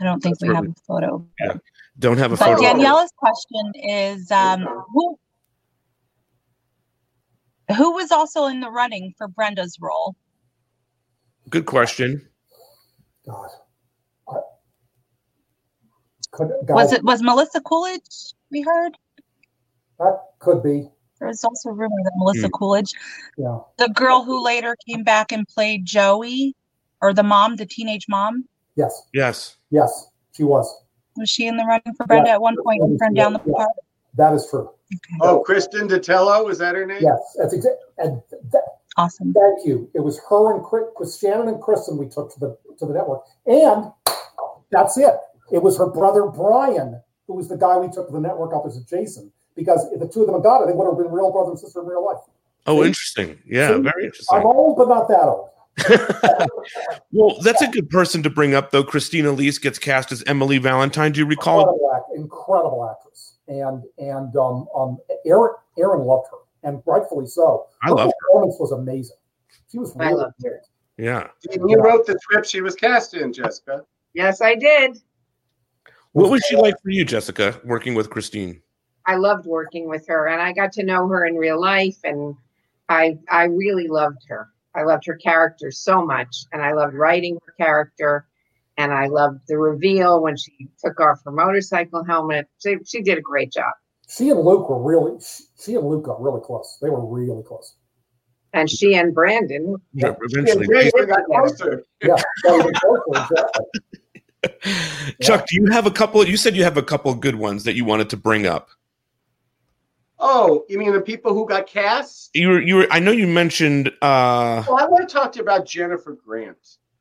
I don't think That's we have a perfect. photo. Don't have a But photo. Daniela's question is um, who who was also in the running for Brenda's role? Good question. God. I, could, Was it was Melissa Coolidge? We heard That could be. there was also a rumor that Melissa Hmm. Coolidge, Yeah. the girl who later came back and played Joey, or the mom, the teenage mom, Yes. Yes. Yes. She was. was she in the running for Brenda at one point and turned down the Yeah. part? That is true. oh, Kristin Dattilo, is that her name? Yes. That's exact. And that, Awesome. thank you. It was her and Chris, Chris Shannon and Kristen we took to the to the network, and that's it. It was her brother Brian who was the guy we took to the network opposite Jason. Because if the two of them had got it, they would have been real brother and sister in real life. Oh, See? interesting. Yeah, See? very interesting. I'm old, but not that old. <laughs> well, that's a good person to bring up, though. Christine Elise gets cast as Emily Valentine. Do you recall? incredible, act, incredible actress, and and um, um, Aaron Aaron loved her, and rightfully so. I love her. performance was amazing. She was I really loved her. good. Yeah. You wrote the script she was cast in, Jessica. Yes, I did. What was she like for you, Jessica, working with Christine? I loved working with her, and I got to know her in real life, and I I really loved her. I loved her character so much, and I loved writing her character, and I loved the reveal when she took off her motorcycle helmet. She, she did a great job, She and Luke were really. She, she and Luke got really close. They were really close. and she and Brandon. Yeah, eventually. Yeah, they got closer. Yeah, they were closer, exactly. <laughs> Chuck, do you have a couple? You said you have a couple good ones that you wanted to bring up. Oh, you mean the people who got cast? You were, you were. I know you mentioned. uh Well, I want to talk to you about Jennifer Grant.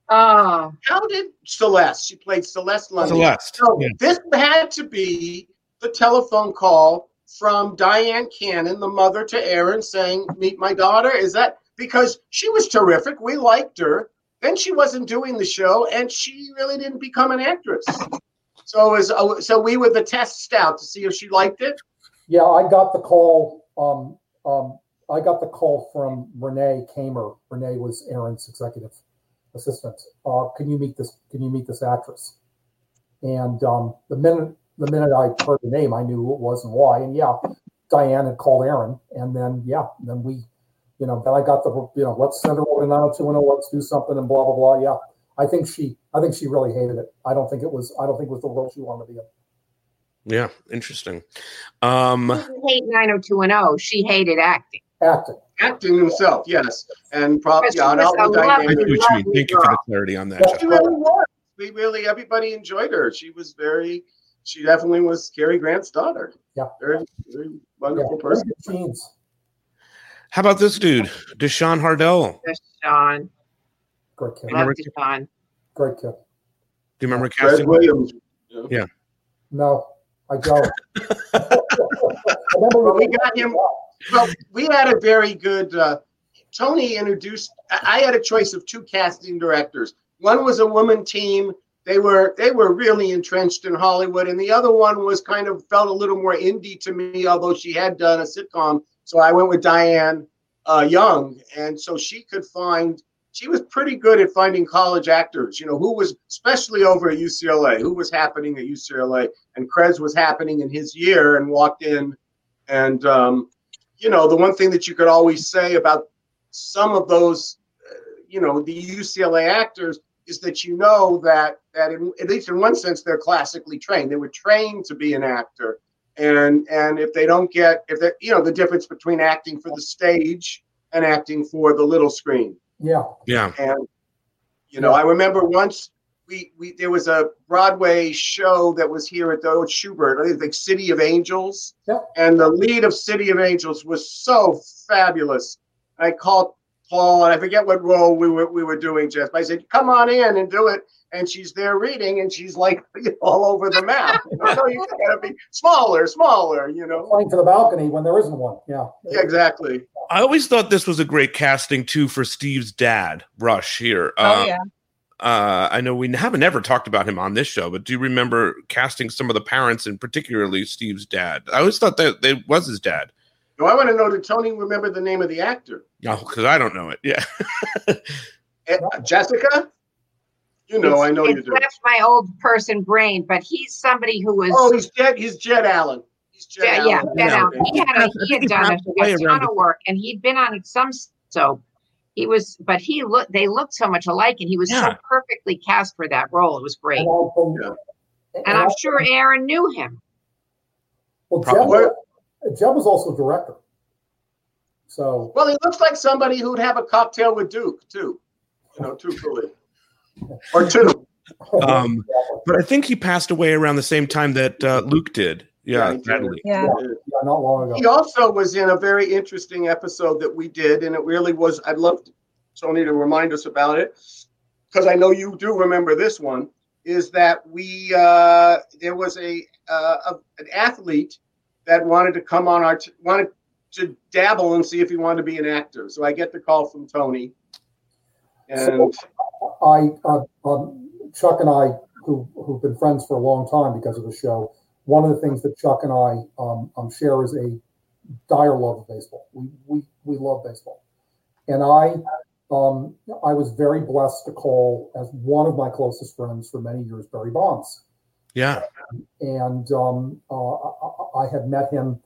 Oh, How did Celeste? She played Celeste Lundy. Celeste. So Yeah. this had to be the telephone call from Dyan Cannon, the mother to Aaron, saying, "Meet my daughter." Is that because she was terrific? We liked her. Then she wasn't doing the show, and she really didn't become an actress. So is uh, so we were the test out to see if she liked it. Yeah, I got the call. Um, um, I got the call from Renee Kamer. Renee was Aaron's executive assistant. Uh, can you meet this? Can you meet this actress? And um, the minute the minute I heard the name, I knew who it was and why. And yeah, Diane had called Aaron, and then yeah, then we, you know, then I got the you know, let's send her over to 90210, let's do something, and blah blah blah. Yeah, I think she, I think she really hated it. I don't think it was, I don't think it was the role she wanted to be in. Yeah, interesting. Um, she didn't hate 90210. She hated acting. Acting. Acting himself, yes, and probably yeah, was all the a I dynamic. see what you mean. lovely Thank you for the clarity on that. Yeah. She really was. We really, everybody enjoyed her. She was very, she definitely was Cary Grant's daughter. Yeah. Very, very wonderful very person. How about this dude, Deshaun Hardell? Just Sean. Great kid. Remember- Loved Sean. Great kid. Do you remember Fred casting? Williams. Yeah. No, I don't. <laughs> I remember Well, we got him- Well, we had a very good. Uh, Tony introduced. I I had a choice of two casting directors. One was a woman team. They were they were really entrenched in Hollywood, and the other one was kind of felt a little more indie to me, although she had done a sitcom. So I went with Diane uh, Young, and so she could find she was pretty good at finding college actors. You know, who was especially over at UCLA, who was happening at UCLA, and Cress was happening in his year, and walked in, and um, you know, the one thing that you could always say about some of those, uh, you know, the UCLA actors is that you know that that in, at least in one sense they're classically trained. They were trained to be an actor, and and if they don't get if they you know the difference between acting for the stage and acting for the little screen. Yeah. Yeah. And you know, I remember once we we there was a Broadway show that was here at the old Shubert, I think like City of Angels. Yeah. And the lead of City of Angels was so fabulous. I called Paul, and I forget what role we were we were doing, Jeff. I said, "Come on in and do it." And she's there reading, and she's like <laughs> all over the map. <laughs> You know, no, you gotta be smaller, smaller. You know. Playing to the balcony when there isn't one. Yeah. Yeah, exactly. I always thought this was a great casting too for Steve's dad, Rush. Here, Oh Uh, yeah. Uh, I know we haven't ever talked about him on this show, but do you remember casting some of the parents and particularly Steve's dad? I always thought that it was his dad. No, I want to know. Did Tony remember the name of the actor? No, because I don't know it. Yeah. <laughs> Eh, Jessica? You know, I know you do. left my old person brain, but he's somebody who was. Oh, he's Jed. He's Jed Allen. He's Jed yeah, Allen. yeah, Jed Yeah. Allen. He had, a, he had done a, a ton of work, and he'd been on some soap. He was, but he looked. They looked so much alike, and he was so perfectly cast for that role. It was great, And, and i'm sure Aaron knew him. well, Jeb, Jeb was also director. So Well, he looks like somebody who'd have a cocktail with Duke too. You know, two fully. Or two. <laughs> Um, but I think he passed away around the same time that uh, Luke did. Yeah, Yeah, he sadly. Yeah. yeah, not long ago. He also was in a very interesting episode that we did, and it really was. I'd love Tony to remind us about it because I know you do remember this one. Is that we uh, there was a, uh, a an athlete that wanted to come on our t- wanted to dabble and see if he wanted to be an actor. So I get the call from Tony, and I, uh, um, Chuck and I, who who've been friends for a long time because of the show, one of the things that Chuck and I um, um, share is a dire love of baseball. We we we love baseball, and I um, I was very blessed to call as one of my closest friends for many years, Barry Bonds Yeah. and um, uh, I, I had met him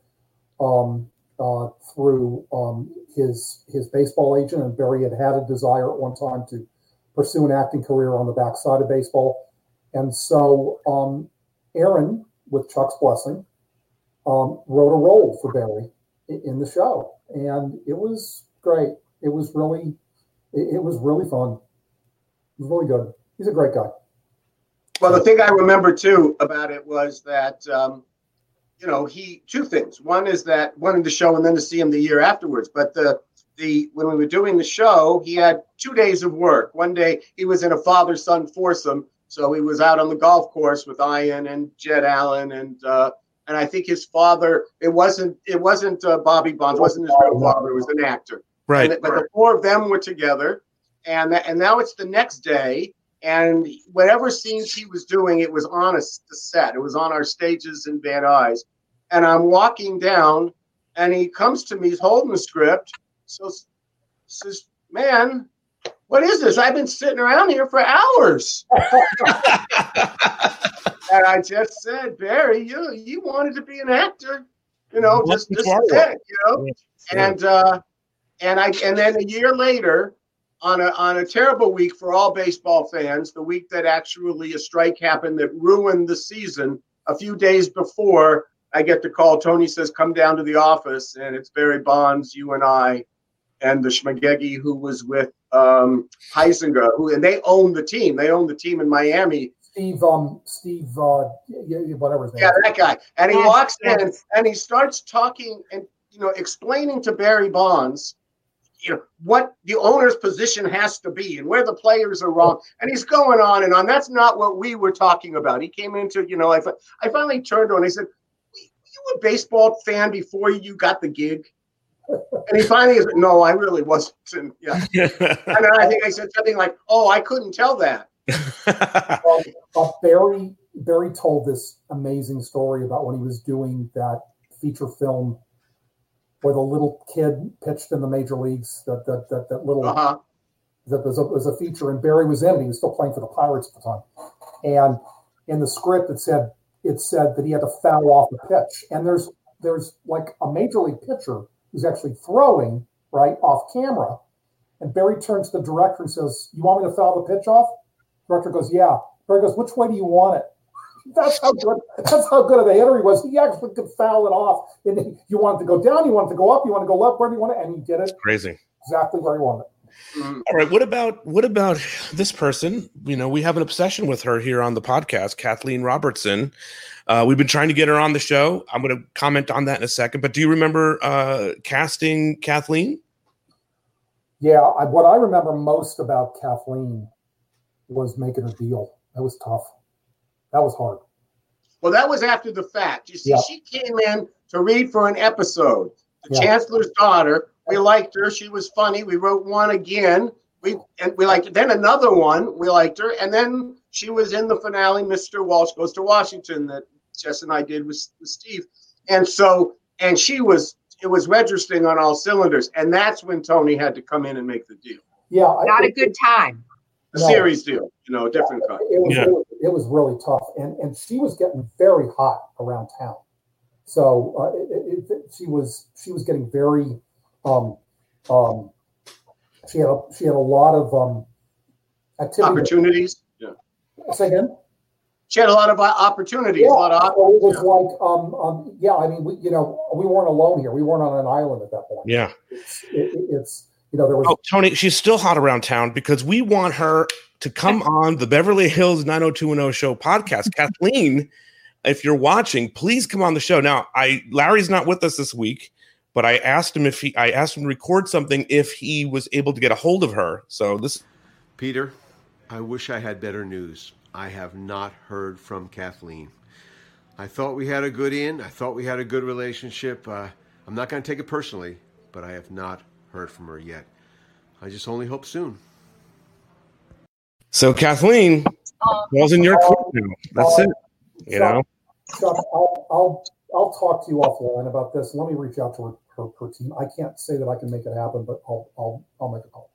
um, uh, through um, his his baseball agent, and Barry had had a desire at one time to pursue an acting career on the backside of baseball, and so um, Aaron, with Chuck's blessing, um, wrote a role for Barry in the show, and it was great. It was really, it, was really fun. It was really good. He's a great guy. Well, the thing I remember too about it was that, um, you know, he two things. One is that wanting the show and then to see him the year afterwards. But the the when we were doing the show, he had two days of work. One day he was in a father son foursome, so he was out on the golf course with Ian and Jed Allen and uh, and I think his father. It wasn't it wasn't uh, Bobby Bonds. It wasn't his real father. It was an actor. Right. And- but the four of them were together, and and now it's the next day, and whatever scenes he was doing, it was on a set. It was on our stages in Van Nuys, and I'm walking down, and he comes to me. He's holding the script. So says, "Man, what is this? I've been sitting around here for hours." <laughs> and I just said, Barry, you you wanted to be an actor, you know, just just to our said world. it, you know. And uh, and I and then a year later, on a on a terrible week for all baseball fans, the week that actually a strike happened that ruined the season. A few days before, I get the call. Tony says, "Come down to the office," and it's Barry Bonds, you and I, and the Schmagegi who was with um, Huizenga, who and they own the team. They own the team in Miami. Steve, um, Steve, uh, whatever his name. Yeah, that guy. And he walks in and he starts talking and you know explaining to Barry Bonds, you know what the owner's position has to be and where the players are wrong. And he's going on and on. That's not what we were talking about. He came into you know I I finally turned and I said, "You a baseball fan before you got the gig?" And he finally said, "No, I really wasn't." And, yeah. <laughs> And then I think I said something like, "Oh, I couldn't tell that." <laughs> Um, uh, Barry Barry told this amazing story about when he was doing that feature film where the little kid pitched in the major leagues. That that that, that little Uh huh. that was a, was a feature, and Barry was in it. He was still playing for the Pirates at the time, and in the script it said it said that he had to foul off the pitch, and there's there's like a major league pitcher who's actually throwing right off camera, and Barry turns to the director and says, "You want me to foul the pitch off?" The director goes, "Yeah." Barry goes, "Which way do you want it?" <laughs> That's how good. That's how good of a hitter he was. He actually could foul it off. And you want it to go down, you want it to go up, you want to go left. Where do you want it? And he did it Crazy. exactly where he wanted it. All right. What about what about this person? You know, we have an obsession with her here on the podcast, Kathleen Robertson. Uh, we've been trying to get her on the show. I'm going to comment on that in a second. But do you remember uh, casting Kathleen? Yeah, I, what I remember most about Kathleen was making a deal. That was tough. That was hard. Well, that was after the fact. You see, Yeah. she came in to read for an episode. The Yeah. Chancellor's daughter. We liked her. She was funny. We wrote one again. We and we liked then another one. We liked her, and then she was in the finale. Mr. Walsh goes to Washington that Jess and I did with, with Steve, and so and she was it was registering on all cylinders, and that's when Tony had to come in and make the deal, Yeah, I- Not a good time. a No. series deal, you know, a different kind. It was, Yeah. it was it was really tough, and and she was getting very hot around town. So uh, it, it, it- she was she was getting very um, um, she had a, she had a lot of um, activity. Opportunities. Yeah, Say again. she had a lot of uh, opportunities. A lot of op- so it was like um, um, yeah. I mean, we, you know, we weren't alone here. We weren't on an island at that point. Yeah. It's, it, it- it's you know there was Oh, Tony, she's still hot around town because we want her to come on the Beverly Hills 90210 show podcast. Kathleen, if you're watching, please come on the show. Now, I Larry's not with us this week, but I asked him if he I asked him to record something if he was able to get a hold of her. So this Peter, I wish I had better news. I have not heard from Kathleen. I thought we had a good in. I thought we had a good relationship. Uh, I'm not going to take it personally, but I have not heard from her yet. I just only hope soon. so Kathleen was in your court now. That's it. You know? Chuck, I'll, I'll, I'll talk to you offline about this. Let me reach out to her, her, her team. I can't say that I can make it happen, but I'll, I'll, I'll make a call.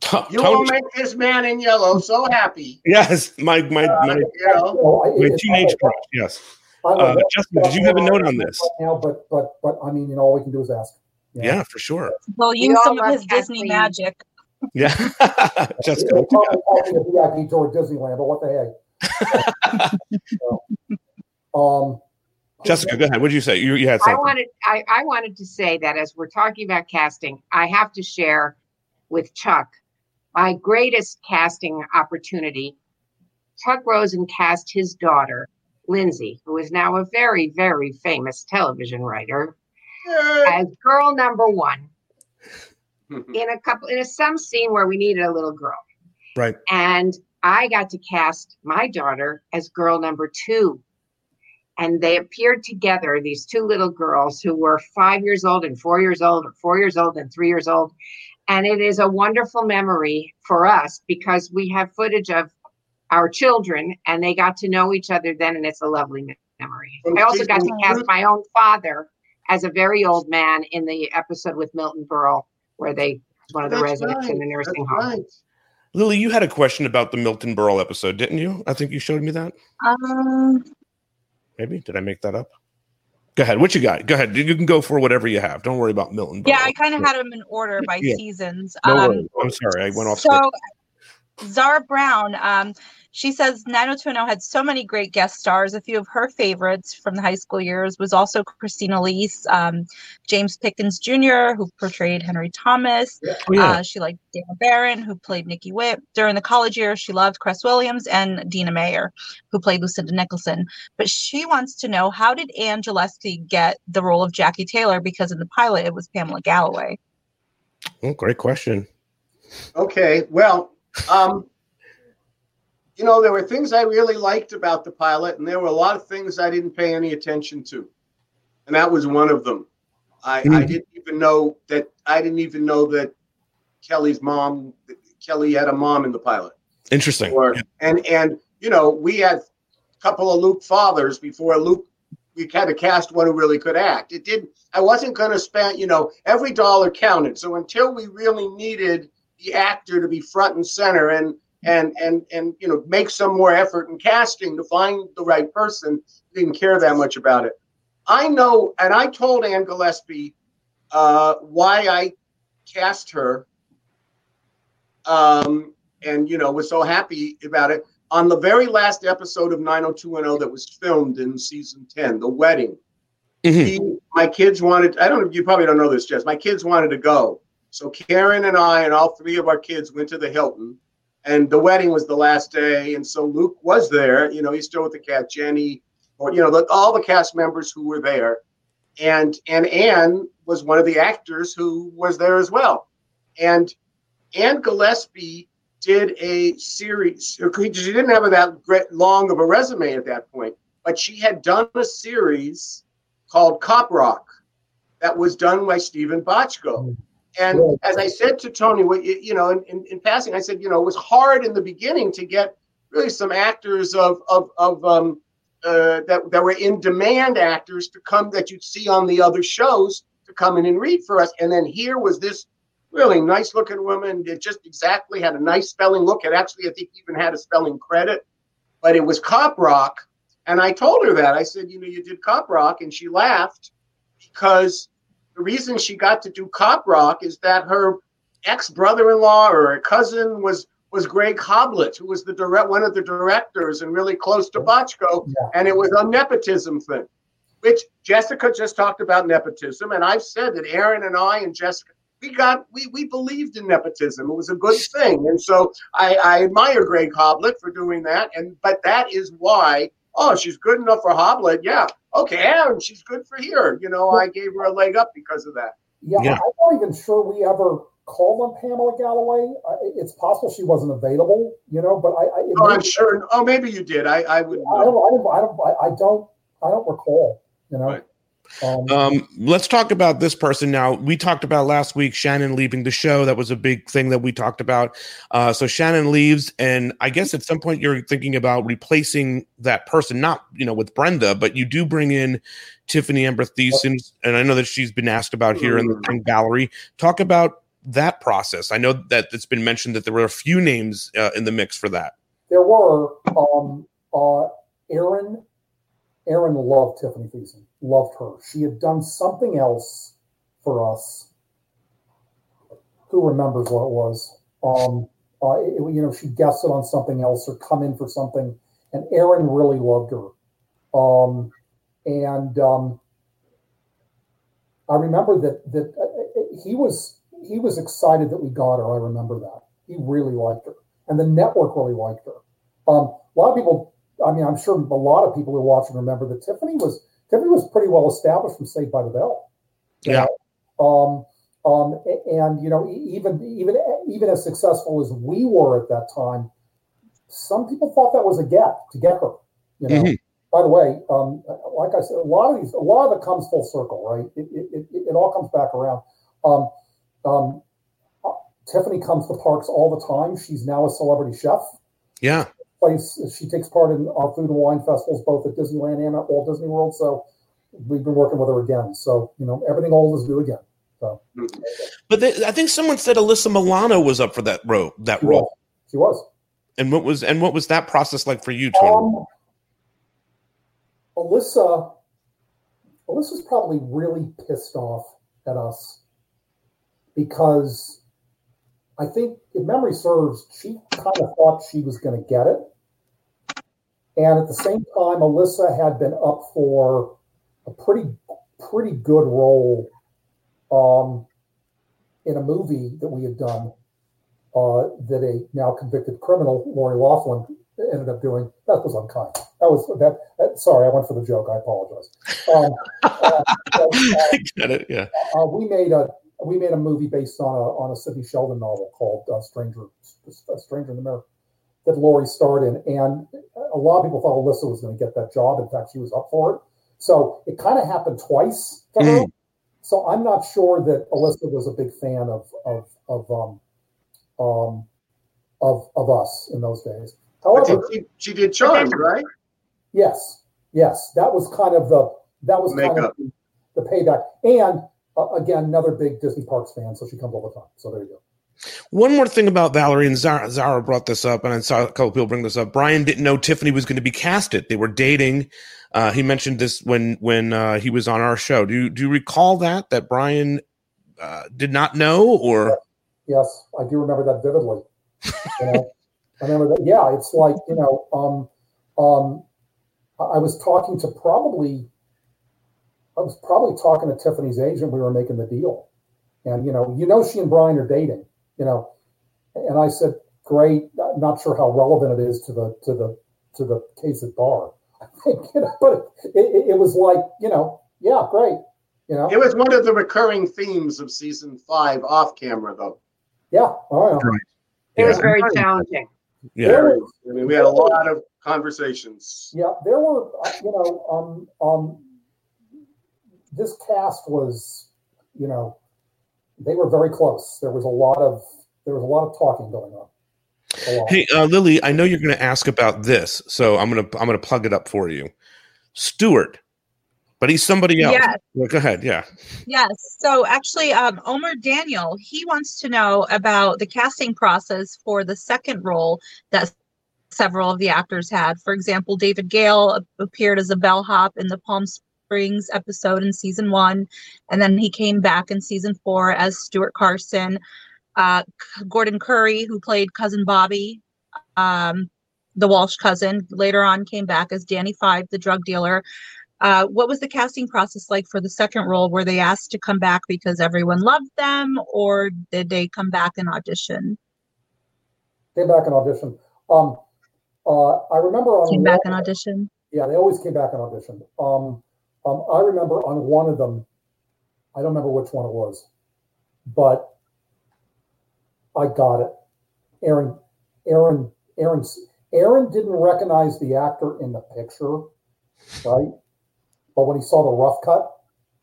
To- You will make this man in yellow so happy. yes, my my my, You know, my teenage crush. Yes. I- Uh, Justin, did you have a note on this? Right now, but, but, but I mean, you know, all we can do is ask. You know? Yeah, for sure. We'll We use all some of his Disney Kathleen. magic. Yeah. <laughs> Jessica, They'll what you probably call a VIP tour at Disneyland, but what the heck? <laughs> So, um, Jessica, go ahead. What did you say? You, you had I wanted I, I wanted to say that as we're talking about casting, I have to share with Chuck my greatest casting opportunity. Chuck Rosin cast his daughter, Lindsay, who is now a very, very famous television writer, as girl number one <laughs> in a couple in a some scene where we needed a little girl. Right. And I got to cast my daughter as girl number two. And they appeared together, these two little girls who were five years old and four years old, or four years old and three years old. And it is a wonderful memory for us because we have footage of our children and they got to know each other then. And it's a lovely memory. Well, I also got to Jason, cast my own father as a very old man in the episode with Milton Berle, where they one of the That's residents in the nursing that's home. right. Lily, you had a question about the Milton Berle episode, didn't you? I think you showed me that. Um, Maybe. Did I make that up? Go ahead. What you got? Go ahead. You can go for whatever you have. Don't worry about Milton yeah, I kind of had them in order by Yeah. seasons. No um, worries. I'm sorry. I went off So, script. Zara Brown, um, she says 90210 had so many great guest stars. A few of her favorites from the high school years was also Christine Elise, um, James Pickens Jr., who portrayed Henry Thomas. Oh, yeah. Uh, she liked Dana Barron, who played Nikki Witt. During the college years, she loved Cress Williams and Dina Meyer, who played Lucinda Nicholson. But she wants to know how did Ann Gillespie get the role of Jackie Taylor? Because in the pilot, it was Pamela Galloway. Oh, great question. Okay, well, um, you know, there were things I really liked about the pilot, and there were a lot of things I didn't pay any attention to, and that was one of them. I, I Mhm. didn't even know that. I didn't even know that Kelly's mom, Kelly had a mom in the pilot. Interesting. Or and and you know, we had a couple of Luke fathers before Luke. We had to cast one who really could act. It didn't. I wasn't going to spend. You know, every dollar counted. So until we really needed the actor to be front and center and and and and you know make some more effort in casting to find the right person. Didn't care that much about it. I know, and I told Ann Gillespie uh, why I cast her, um, and you know was so happy about it on the very last episode of 90210 that was filmed in season 10, the wedding. Mm-hmm. He, my kids wanted. I don't know. You probably don't know this, Jess. My kids wanted to go, so Karen and I and all three of our kids went to the Hilton, and the wedding was the last day, and so Luke was there. You know, he's still with the cat, Jenny, or you know, the, all the cast members who were there, and and Ann was one of the actors who was there as well, and Ann Gillespie did a series. She didn't have that great, long of a resume at that point, but she had done a series called Cop Rock that was done by Steven Bochco. And as I said to Tony, you know, in, in, in, passing, I said, you know, it was hard in the beginning to get really some actors of of, of um, uh, that that were in demand actors to come that you'd see on the other shows to come in and read for us. And then here was this really nice looking woman. It just exactly had a nice spelling look. It actually, I think, even had a spelling credit, but it was Cop Rock. And I told her that. I said, you know, you did Cop Rock. And she laughed because the reason she got to do Cop Rock is that her ex brother in law or a cousin was was Greg Hoblit, who was the direct one of the directors and really close to Bochco. Yeah. And it was a nepotism thing, which Jessica just talked about nepotism. And I've said that Aaron and I and Jessica we got we we believed in nepotism. It was a good thing, and so I, I admire Greg Hoblit for doing that. And but that is why. Oh, she's good enough for Hoblit. Yeah. Okay, and she's good for here. You know, I gave her a leg up because of that. Yeah, yeah. I'm not even sure we ever called on Pamela Galloway. It's possible she wasn't available, you know. But I, I oh, I'm sure. Oh, maybe you did. I, I would. I don't, I don't. I don't. I don't. I don't recall. You know. Right. Um, um, let's talk about this person now. We talked about last week Shannon leaving the show. That was a big thing that we talked about. Uh, so Shannon leaves, and I guess at some point you're thinking about replacing that person, not you know with Brenda, but you do bring in Tiffany Amber Thiessen, and I know that she's been asked about here in the mm-hmm. Gallery. Talk about that process. I know that it's been mentioned that there were a few names uh, in the mix for that. There were um, uh, Aaron Aaron loved Tiffany Thiessen, loved her. She had done something else for us. Who remembers what it was? Um, uh, it, you know, she guessed it on something else or come in for something, and Aaron really loved her. Um, and um, I remember that that uh, he was he was excited that we got her. I remember that he really liked her, and the network really liked her. Um, a lot of people I mean, I'm sure a lot of people who watch watching remember that Tiffany was Tiffany was pretty well established from Saved by the Bell. Yeah. Um, um, and you know, even even even as successful as we were at that time, some people thought that was a gap to get her. You know. Mm-hmm. By the way, um, like I said, a lot of these, a lot of it comes full circle, right? It, it, it, it all comes back around. Um, um, uh, Tiffany comes to parks all the time. She's now a celebrity chef. Yeah place. She takes part in our food and wine festivals, both at Disneyland and at Walt Disney World. So we've been working with her again. So you know, everything old is new again. So, but they, I think someone said Alyssa Milano was up for that role. That she role. Was. She was. And what was and what was that process like for you, Tony? Um, Alyssa, Alyssa's probably really pissed off at us because I think, if memory serves, she kind of thought she was going to get it. And at the same time, Alyssa had been up for a pretty pretty good role um, in a movie that we had done uh, that a now convicted criminal, Lori Loughlin, ended up doing. That was unkind. That was that. that sorry, I went for the joke. I apologize. Um, <laughs> uh, uh, Get it? Yeah. Uh, we made a we made a movie based on a on a Sidney Sheldon novel called uh, Stranger Stranger in the Mirror that Lori starred in, and a lot of people thought Alyssa was going to get that job. In fact, she was up for it. So it kind of happened twice for her. Mm. So I'm not sure that Alyssa was a big fan of of of um, um, of of us in those days. However, she, she, did Charmed, right? Yes, yes, that was kind of the that was Makeup. kind of the, the payback. And uh, again, another big Disney Parks fan, so she comes all the time. So there you go. One more thing about Valerie and Zara, Zara brought this up, and I saw a couple people bring this up. Brian didn't know Tiffany was going to be casted. They were dating. Uh, he mentioned this when when uh, he was on our show. Do you, do you recall that that Brian uh, did not know, or Yes, I do remember that vividly. You know, <laughs> I remember that. Yeah, it's like you know, um, um, I I was talking to probably, I was probably talking to Tiffany's agent. We were making the deal, and you know, you know, she and Brian are dating. You know, and I said, "Great." I'm Not sure how relevant it is to the to the to the case at bar. I think, you know, but it, it, it was like, you know, yeah, great. You know, It was one of the recurring themes of season five off camera, though. yeah. Oh, yeah. Right. It was very challenging. yeah, There was- I mean, we had a lot of conversations. Yeah, there were, uh, you know, um, um, this cast was, you know, they were very close. There was a lot of there was a lot of talking going on. Hey, uh, Lily, I know you're going to ask about this, so I'm gonna I'm gonna plug it up for you. Stuart, but he's somebody else. Yes. Well, go ahead. Yeah. Yes. So actually, um, Omer Daniel, he wants to know about the casting process for the second role that several of the actors had. For example, David Gail appeared as a bellhop in the Palm Springs episode in season one, and then he came back in season four as Stuart Carson. Uh, Gordon Currie, who played cousin Bobby, um, the Walsh cousin, later on came back as Danny Five, the drug dealer. Uh, what was the casting process like for the second role? Were they asked to come back because everyone loved them, or did they come back and audition? Came back and audition. Um, uh, I remember on Came back and audition. Yeah, they always came back and auditioned. Um, um, I remember on one of them, I don't remember which one it was, but I got it. Aaron, Aaron, Aaron, Aaron didn't recognize the actor in the picture, right? But when he saw the rough cut,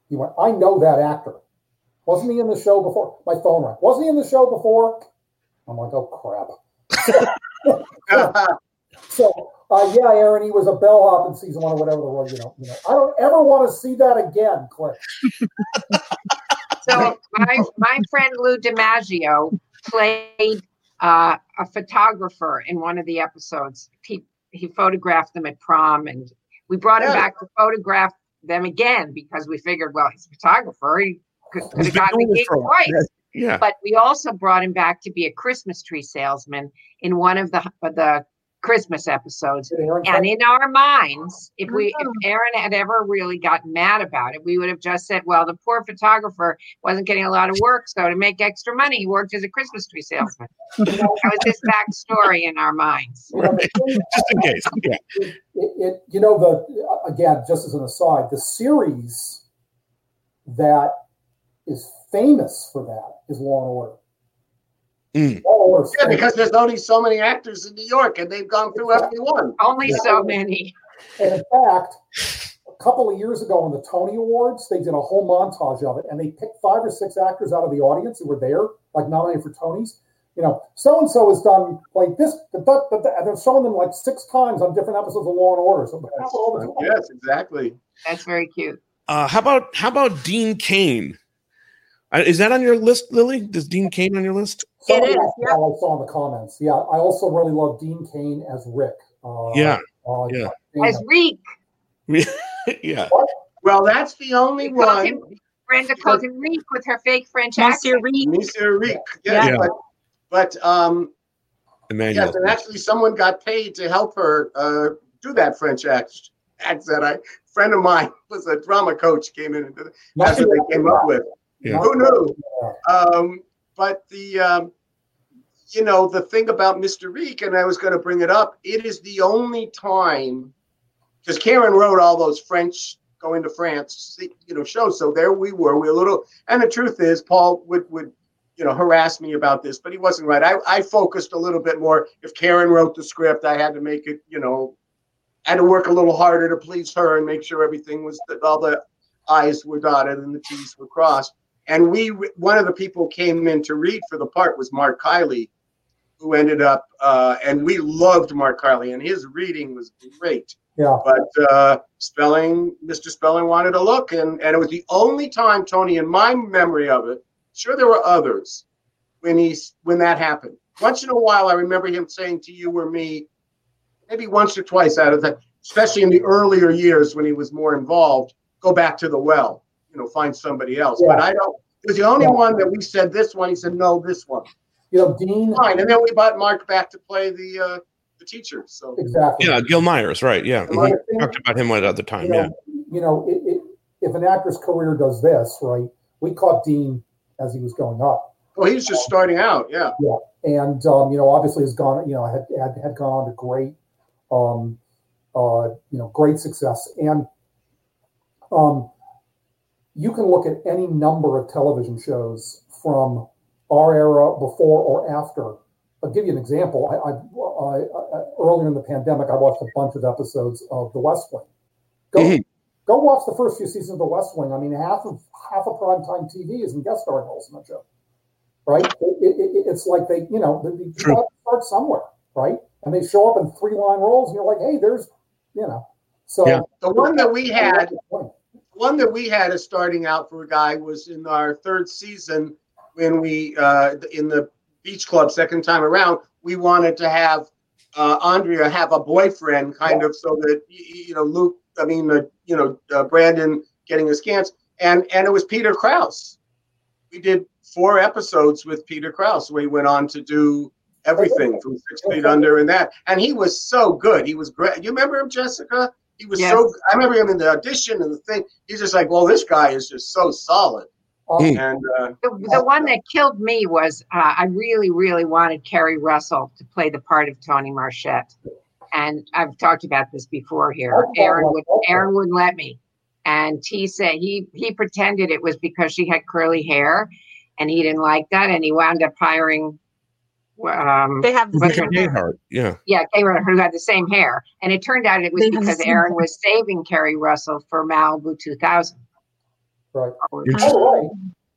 he went, "I know that actor. Wasn't he in the show before?" My phone rang. Wasn't he in the show before? I'm like, "Oh crap." <laughs> So, uh, yeah, Aaron, he was a bellhop in season one or whatever the was. You know, you know, I don't ever want to see that again, Cliff. <laughs> So my my friend Lou DiMaggio played uh, a photographer in one of the episodes. He he photographed them at prom, and we brought him Yeah. back to photograph them again because we figured, well, he's a photographer. He could, could have gotten the gig twice. Yeah. But we also brought him back to be a Christmas tree salesman in one of the of the Christmas episodes. And in our minds, if we Oh. if Aaron had ever really gotten mad about it, we would have just said, "Well, the poor photographer wasn't getting a lot of work, so to make extra money, he worked as a Christmas tree salesman." that was his backstory in our minds. You know, the thing- Just in case. <laughs> Yeah. it, it, it, you know, the again, just as an aside, the series that is famous for that is Law and Order. Mm. Law and Order. is Yeah, because there's only so many actors in New York, and they've gone through every one. Only so many. And in fact, a couple of years ago on the Tony Awards, they did a whole montage of it, and they picked five or six actors out of the audience who were there, like nominated for Tonys. You know, so and so has done like this, da, da, da, da, and they're showing them like six times on different episodes of Law and Order. So it all the time. Yes, exactly. That's very cute. Uh, how about how about Dean Cain? Is that on your list, Lily? Does Dean Cain on your list? Somebody is, else I saw in the comments. Yeah, I also really love Dean Cain as Rick. Uh, Yeah, uh, yeah. As Reek, <laughs> yeah. Well, that's the only We one. him- Brenda called him Reek with her fake French Monsieur accent. Reed. Mr. Reek. Yes, Yeah. but, but um, Emmanuel. yes, and actually, someone got paid to help her uh, do that French act- accent. I friend of mine was a drama coach, came in and did. That's what they came up with. Yeah. Who knew? Um, but the um, you know the thing about Mr. Reek, and I was going to bring it up. It is the only time because Karen wrote all those French going to France, you know, shows. So there we were. We were a little, and the truth is, Paul would would you know harass me about this, but he wasn't right. I I focused a little bit more. If Karen wrote the script, I had to make it, you know, I had to work a little harder to please her and make sure everything was all the I's were dotted and the T's were crossed. And we, one of the people came in to read for the part was Mark Kiely, who ended up, uh, and we loved Mark Kiely, and his reading was great. Yeah. But uh, Spelling, Mr. Spelling wanted a look, and, and it was the only time, Tony, in my memory of it, sure there were others, when he's when that happened. Once in a while, I remember him saying to you or me, maybe once or twice out of that, especially in the earlier years when he was more involved, go back to the well, you know, find somebody else. Yeah. But I don't. It was the only one that we said this one. He said no, this one. You know, Dean. Fine, and then we bought Mark back to play the uh, the teacher. So Exactly. Yeah, Gil Meyers, right? Yeah, And I Mhm. think, talked about him at the you time. know, Yeah, you know, it, it, if an actor's career does this, right? We caught Dean as he was going up, well, he was just starting out. Yeah. Yeah. and um, you know, obviously has gone, you know, had had, had gone on to great, um, uh, you know, great success, and um, you can look at any number of television shows from our era, before or after. I'll give you an example. I, I, I, I earlier in the pandemic, I watched a bunch of episodes of The West Wing. Go, Mhm. go watch the first few seasons of The West Wing. I mean, half of half of primetime TV is in guest starring roles in that show, right? It, it, it- it's like they, you know, they, they True. start somewhere, right? And they show up in three line roles, and you're like, hey, there's, you know, so Yeah. The one that we had one that we had as starting out for a guy was in our third season when we uh in the beach club second time around we wanted to have uh andrea have a boyfriend kind of so that you know luke i mean uh, you know uh, brandon getting his scans and and it was peter krause we did four episodes with peter krause we went on to do everything from six feet under and that. And he was so good. He was great. You remember him jessica he was Yes. so i remember him in the audition and the thing he's just like well this guy is just so solid Um, and uh The, the one that killed me was uh, I really, really wanted Keri Russell to play the part of Toni Marchette, and I've talked about this before here. Okay, Aaron would Aaron wouldn't let me, and he said he he pretended it was because she had curly hair, and he didn't like that, and he wound up hiring. Um, They have the What's same her hair. Gayheart. Yeah, yeah, Kay Russell, who had the same hair, and it turned out it was They because Aaron hair. was saving Keri Russell for Malibu 2000. right. Or- By the way,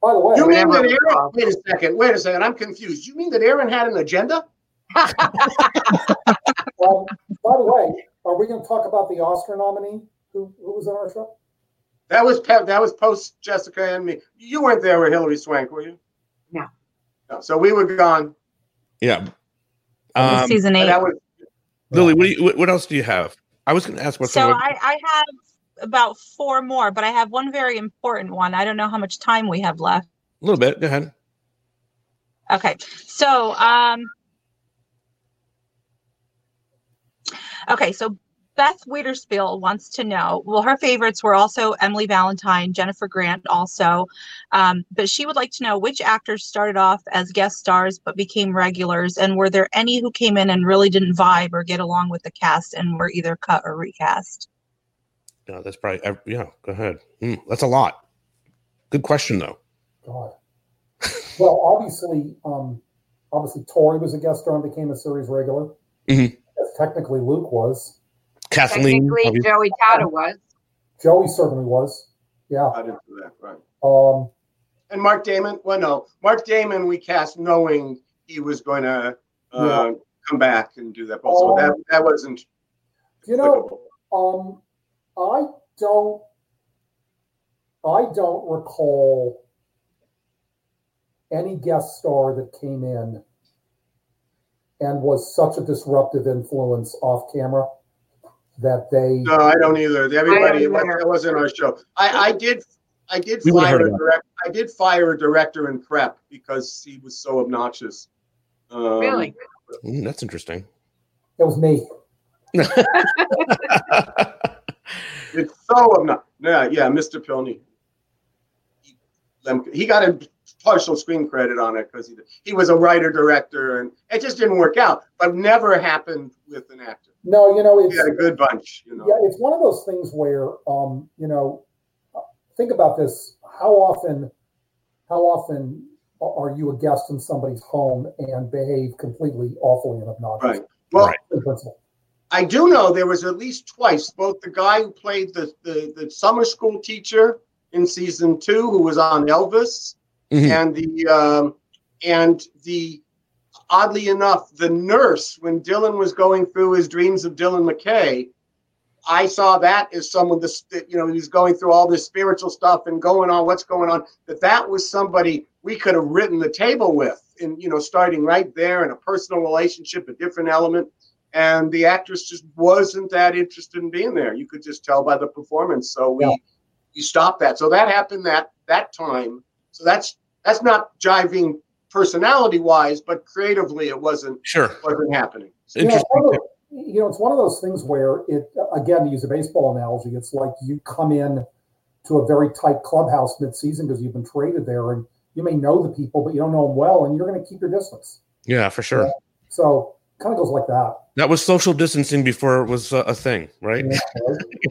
by the way, you mean that aaron wait a second wait a second i'm confused you mean that aaron had an agenda <laughs> um, by the way, are we going to talk about the Oscar nominee who, who was on our show? that was Pe- that was post jessica and me you weren't there with hilary swank were you No. no so we were gone yeah. Um, season eight. that was Lily, what, do you, what, what else do you have? I was going to ask what. So some I, I have about four more, but I have one very important one. I don't know how much time we have left. a little bit. Go ahead. Okay. So um Okay, so Beth Wiederspiel wants to know. Well, her favorites were also Emily Valentine, Jennifer Grant, also, um, but she would like to know which actors started off as guest stars but became regulars, and were there any who came in and really didn't vibe or get along with the cast and were either cut or recast? No, that's probably ev- yeah. Go ahead. Hmm, that's a lot. Good question though. God. well, obviously, um, obviously, Tori was a guest star and became a series regular. Mhm. As technically, Luke was. Kathleen. Technically, obviously- Joey Tata was. Joey certainly was. Yeah. i didn't do that right Um, and mark damon well no mark damon we cast knowing he was going to uh, come back and do that also that that wasn't you know, um, I don't. I don't recall any guest star that came in and was such a disruptive influence off camera that they. No, I don't either. Everybody, it don't either. wasn't, our show. I, I did, I did We fire a about direct, I did fire a director in prep because he was so obnoxious. Um, Really? Hmm, that's interesting. It was me. <laughs> It's so obnoxious. Yeah, yeah, Mr. Pilney. He, he got a partial screen credit on it because he he was a writer director, and it just didn't work out. But never happened with an actor. No, you know, He it's had a good bunch. You know. yeah, it's one of those things where, um, you know, think about this: how often, how often are you a guest in somebody's home and behave completely awfully and obnoxious? Right. Well, Right. In principle. I do know there was at least twice, both the guy who played the, the, the summer school teacher in season two, who was on Elvis, Mhm. and the um, and the oddly enough, the nurse when Dylan was going through his dreams of Dylan McKay, I saw that as someone this you know he's going through all this spiritual stuff and going on what's going on. That that was somebody we could have written the table with and you know starting right there in a personal relationship, a different element, and the actress just wasn't that interested in being there. You could just tell by the performance. So we Yeah. we stopped that. So that happened that that time. So that's that's not jiving personality wise, but creatively it wasn't Sure. wasn't happening. You know, it's Interesting. one of you know, it's one of those things where it again to use a baseball analogy, it's like you come in to a very tight clubhouse mid-season because you've been traded there, and you may know the people, but you don't know them well, and you're going to keep your distance. Yeah, for sure. So kind of goes like that. That was social distancing before it was uh, a thing, right?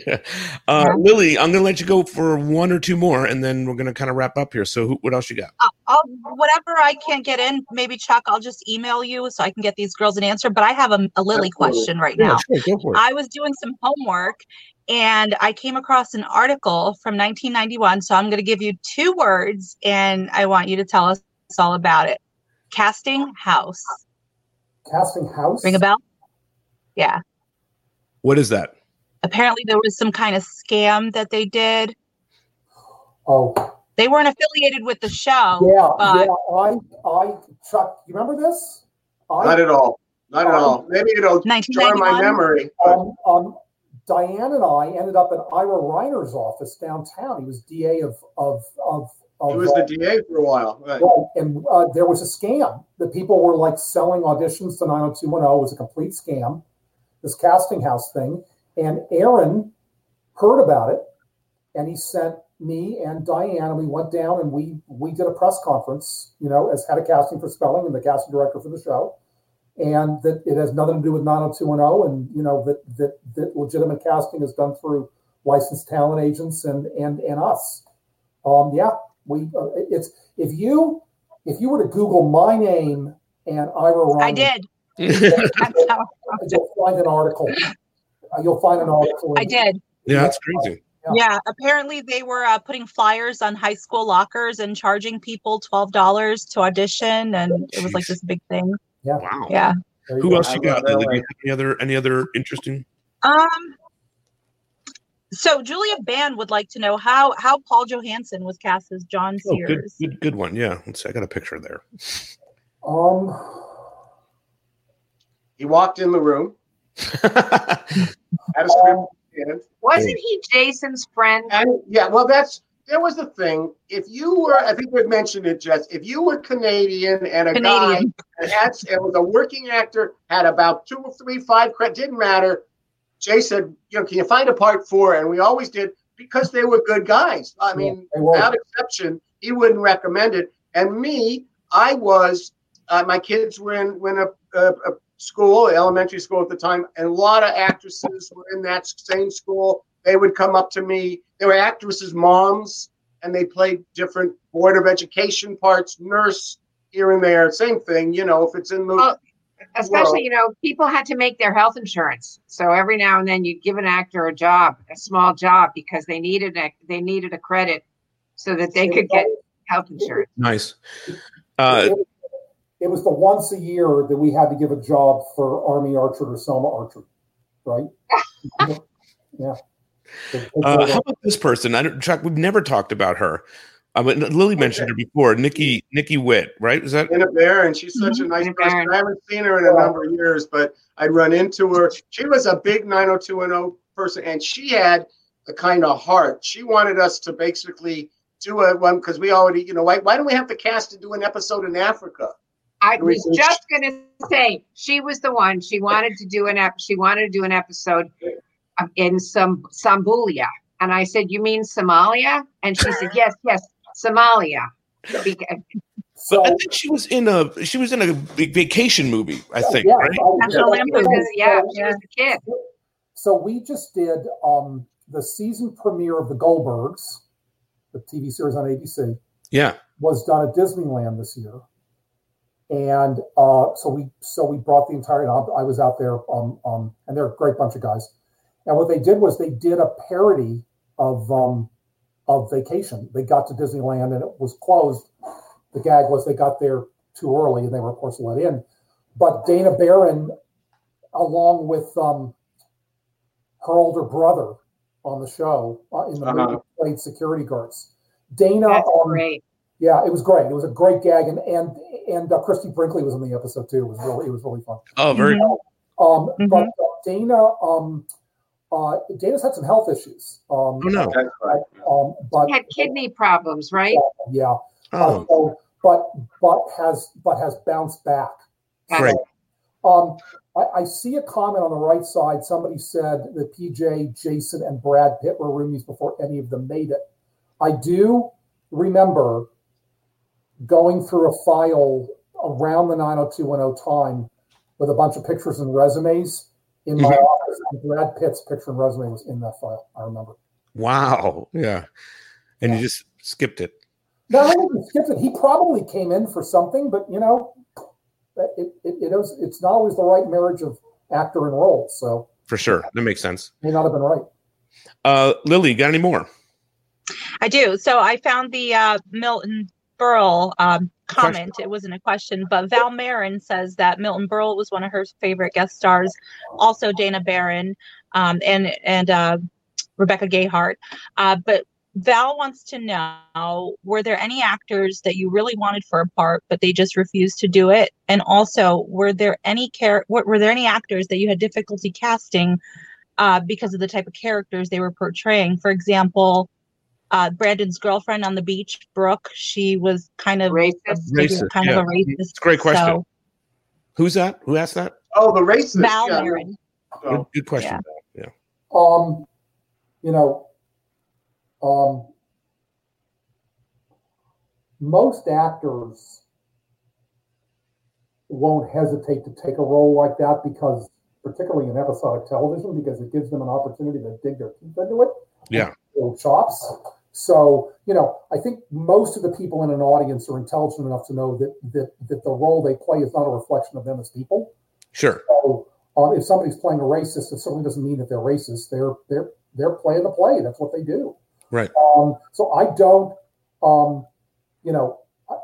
Yeah. <laughs> uh, Lily, I'm going to let you go for one or two more, and then we're going to kind of wrap up here. So, who, what else you got? I'll, whatever I can't get in, maybe Chuck, I'll just email you so I can get these girls an answer. But I have a, a Lily Absolutely. question right now. sure, I was doing some homework and I came across an article from 1991. So I'm going to give you two words and I want you to tell us all about it. Casting house. Casting house. Ring a bell? Yeah. What is that? Apparently there was some kind of scam that they did. Oh, They weren't affiliated with the show. yeah, but- yeah. I, I, Chuck, you remember this? I, Not at all. Not at all. Maybe it'll jar my memory. but- um, um, Diane and I ended up in Ira Reiner's office downtown. He was DA of of of. of He was the DA for a while. Right. Right, and uh, there was a scam that people were like selling auditions to 90210 It was a complete scam, this casting house thing. And Aaron heard about it, and he sent me and Diane, and we went down and we we did a press conference, you know, as head of casting for Spelling and the casting director for the show, and that it has nothing to do with 90210, and you know that that that legitimate casting is done through licensed talent agents and and and us. Um, yeah, we uh, it's if you if you were to Google my name and Ira Reiner, I did. it? That's how you'll find an article. You'll find an article. I did. yeah, that's crazy. Yeah, apparently they were uh, putting flyers on high school lockers and charging people twelve dollars to audition, and it was like this big thing. Wow. Yeah. Who go. else you got, love Lily? Do you have Any other any other interesting? Um. So Julia Band would like to know how how Paul Johansson was cast as John Oh, good, Sears. good, good one. Yeah, let's see. I got a picture there. Um, He walked in the room, had a script in hand, Wasn't he Jason's friend? and yeah, well, that's there was the thing. If you were, I think we've mentioned it, Jess. If you were Canadian and a Canadian. guy that had and was a working actor, had about two or three, five credit, didn't matter. Jay said, you know, can you find a part four? And we always did because they were good guys. I mean, they without exception, he wouldn't recommend it. And me, I was, uh, my kids were in, were in a, a, a school, elementary school at the time, and a lot of actresses were in that same school. They would come up to me. They were actresses' moms, and they played different Board of Education parts, nurse here and there. Same thing, you know, if it's in the. Oh, Especially, Well- you know, people had to make their health insurance. So every now and then you'd give an actor a job, a small job, because they needed a they needed a credit so that they could get health insurance. Nice. Uh, it, it was the once a year that we had to give a job for Army Archerd or Selma Archerd, right? <laughs> yeah. uh, how about this person? I don't, Chuck. We've never talked about her. I mean, Lily mentioned her before. Nikki Nikki Witt, right? Is that in a bear, and she's such a nice person. I haven't seen her in a number of years, but I'd run into her. She was a big 90210 person, and she had a kind of heart. She wanted us to basically do a one because we already, you know, why, why don't we have the cast to do an episode in Africa? I was just going to say she was the one. She wanted to do an ep- she wanted to do an episode um, in some Sambulia, and I said, "You mean Somalia?" And she said, "Yes, yes, Somalia." So, I think she was in a she was in a vacation movie. I think, yeah, right? I- National yeah, yeah, she was a kid. So we just did um, the season premiere of The Goldbergs, the TV series on ABC, Yeah. was done at Disneyland this year, and uh, so we so we brought the entire. I I was out there, um, um, and they're a great bunch of guys. And what they did was they did a parody of um, of Vacation. They got to Disneyland and it was closed. The gag was they got there too early, and they were of course let in. But Dana Barron, along with um, her older brother on the show uh, in the Uh-huh. movie, played security guards. Dana, That's um, great. yeah, it was great. It was a great gag, and and and uh, Christie Brinkley was in the episode too. It was really, it was really fun. Oh, very. Mhm. Um, Mhm. But uh, Dana, um, uh, Dana's had some health issues. Um, Oh no. That's right. Um, but He had kidney problems, right? yeah, Oh, Uh, so- but but has but has bounced back. great. Um, I, I see a comment on the right side. Somebody said that PJ, Jason, and Brad Pitt were roomies before any of them made it. I do remember going through a file around the 90210 time with a bunch of pictures and resumes in my Mhm. office. And Brad Pitt's picture and resume was in that file. I remember. Wow. Yeah. And you just skipped it. No, I think he skipped it. He probably came in for something, but you know, it, it, it is, it's not always the right marriage of actor and role. So For sure. That makes sense. may not have been right. Uh Lily, got any more? I do. So I found the uh, Milton Berle um, comment. It wasn't a question, but Val Marin says that Milton Berle was one of her favorite guest stars. Also, Dana Barron um, and and uh, Rebecca Gayhart. Uh, but Val wants to know: Were there any actors that you really wanted for a part, but they just refused to do it? And also, were there any care? Were there any actors that you had difficulty casting uh, because of the type of characters they were portraying? For example uh, Brandon's girlfriend on the beach, Brooke, she was kind of Racist. a- Racist, kind yeah. of a racist. It's a great question. So, Who's that? Who asked that? Oh, the racist. Val yeah. Marin. Good, So, good question. Yeah. Um, you know, um, most actors won't hesitate to take a role like that because, particularly in episodic television, because it gives them an opportunity to dig their teeth into it. Yeah. Little chops. So, you know, I think most of the people in an audience are intelligent enough to know that that, that the role they play is not a reflection of them as people. Sure. So, uh, if somebody's playing a racist, it certainly doesn't mean that they're racist. They're they're they're playing the play. That's what they do. Right. Um, so I don't, um, you know, I,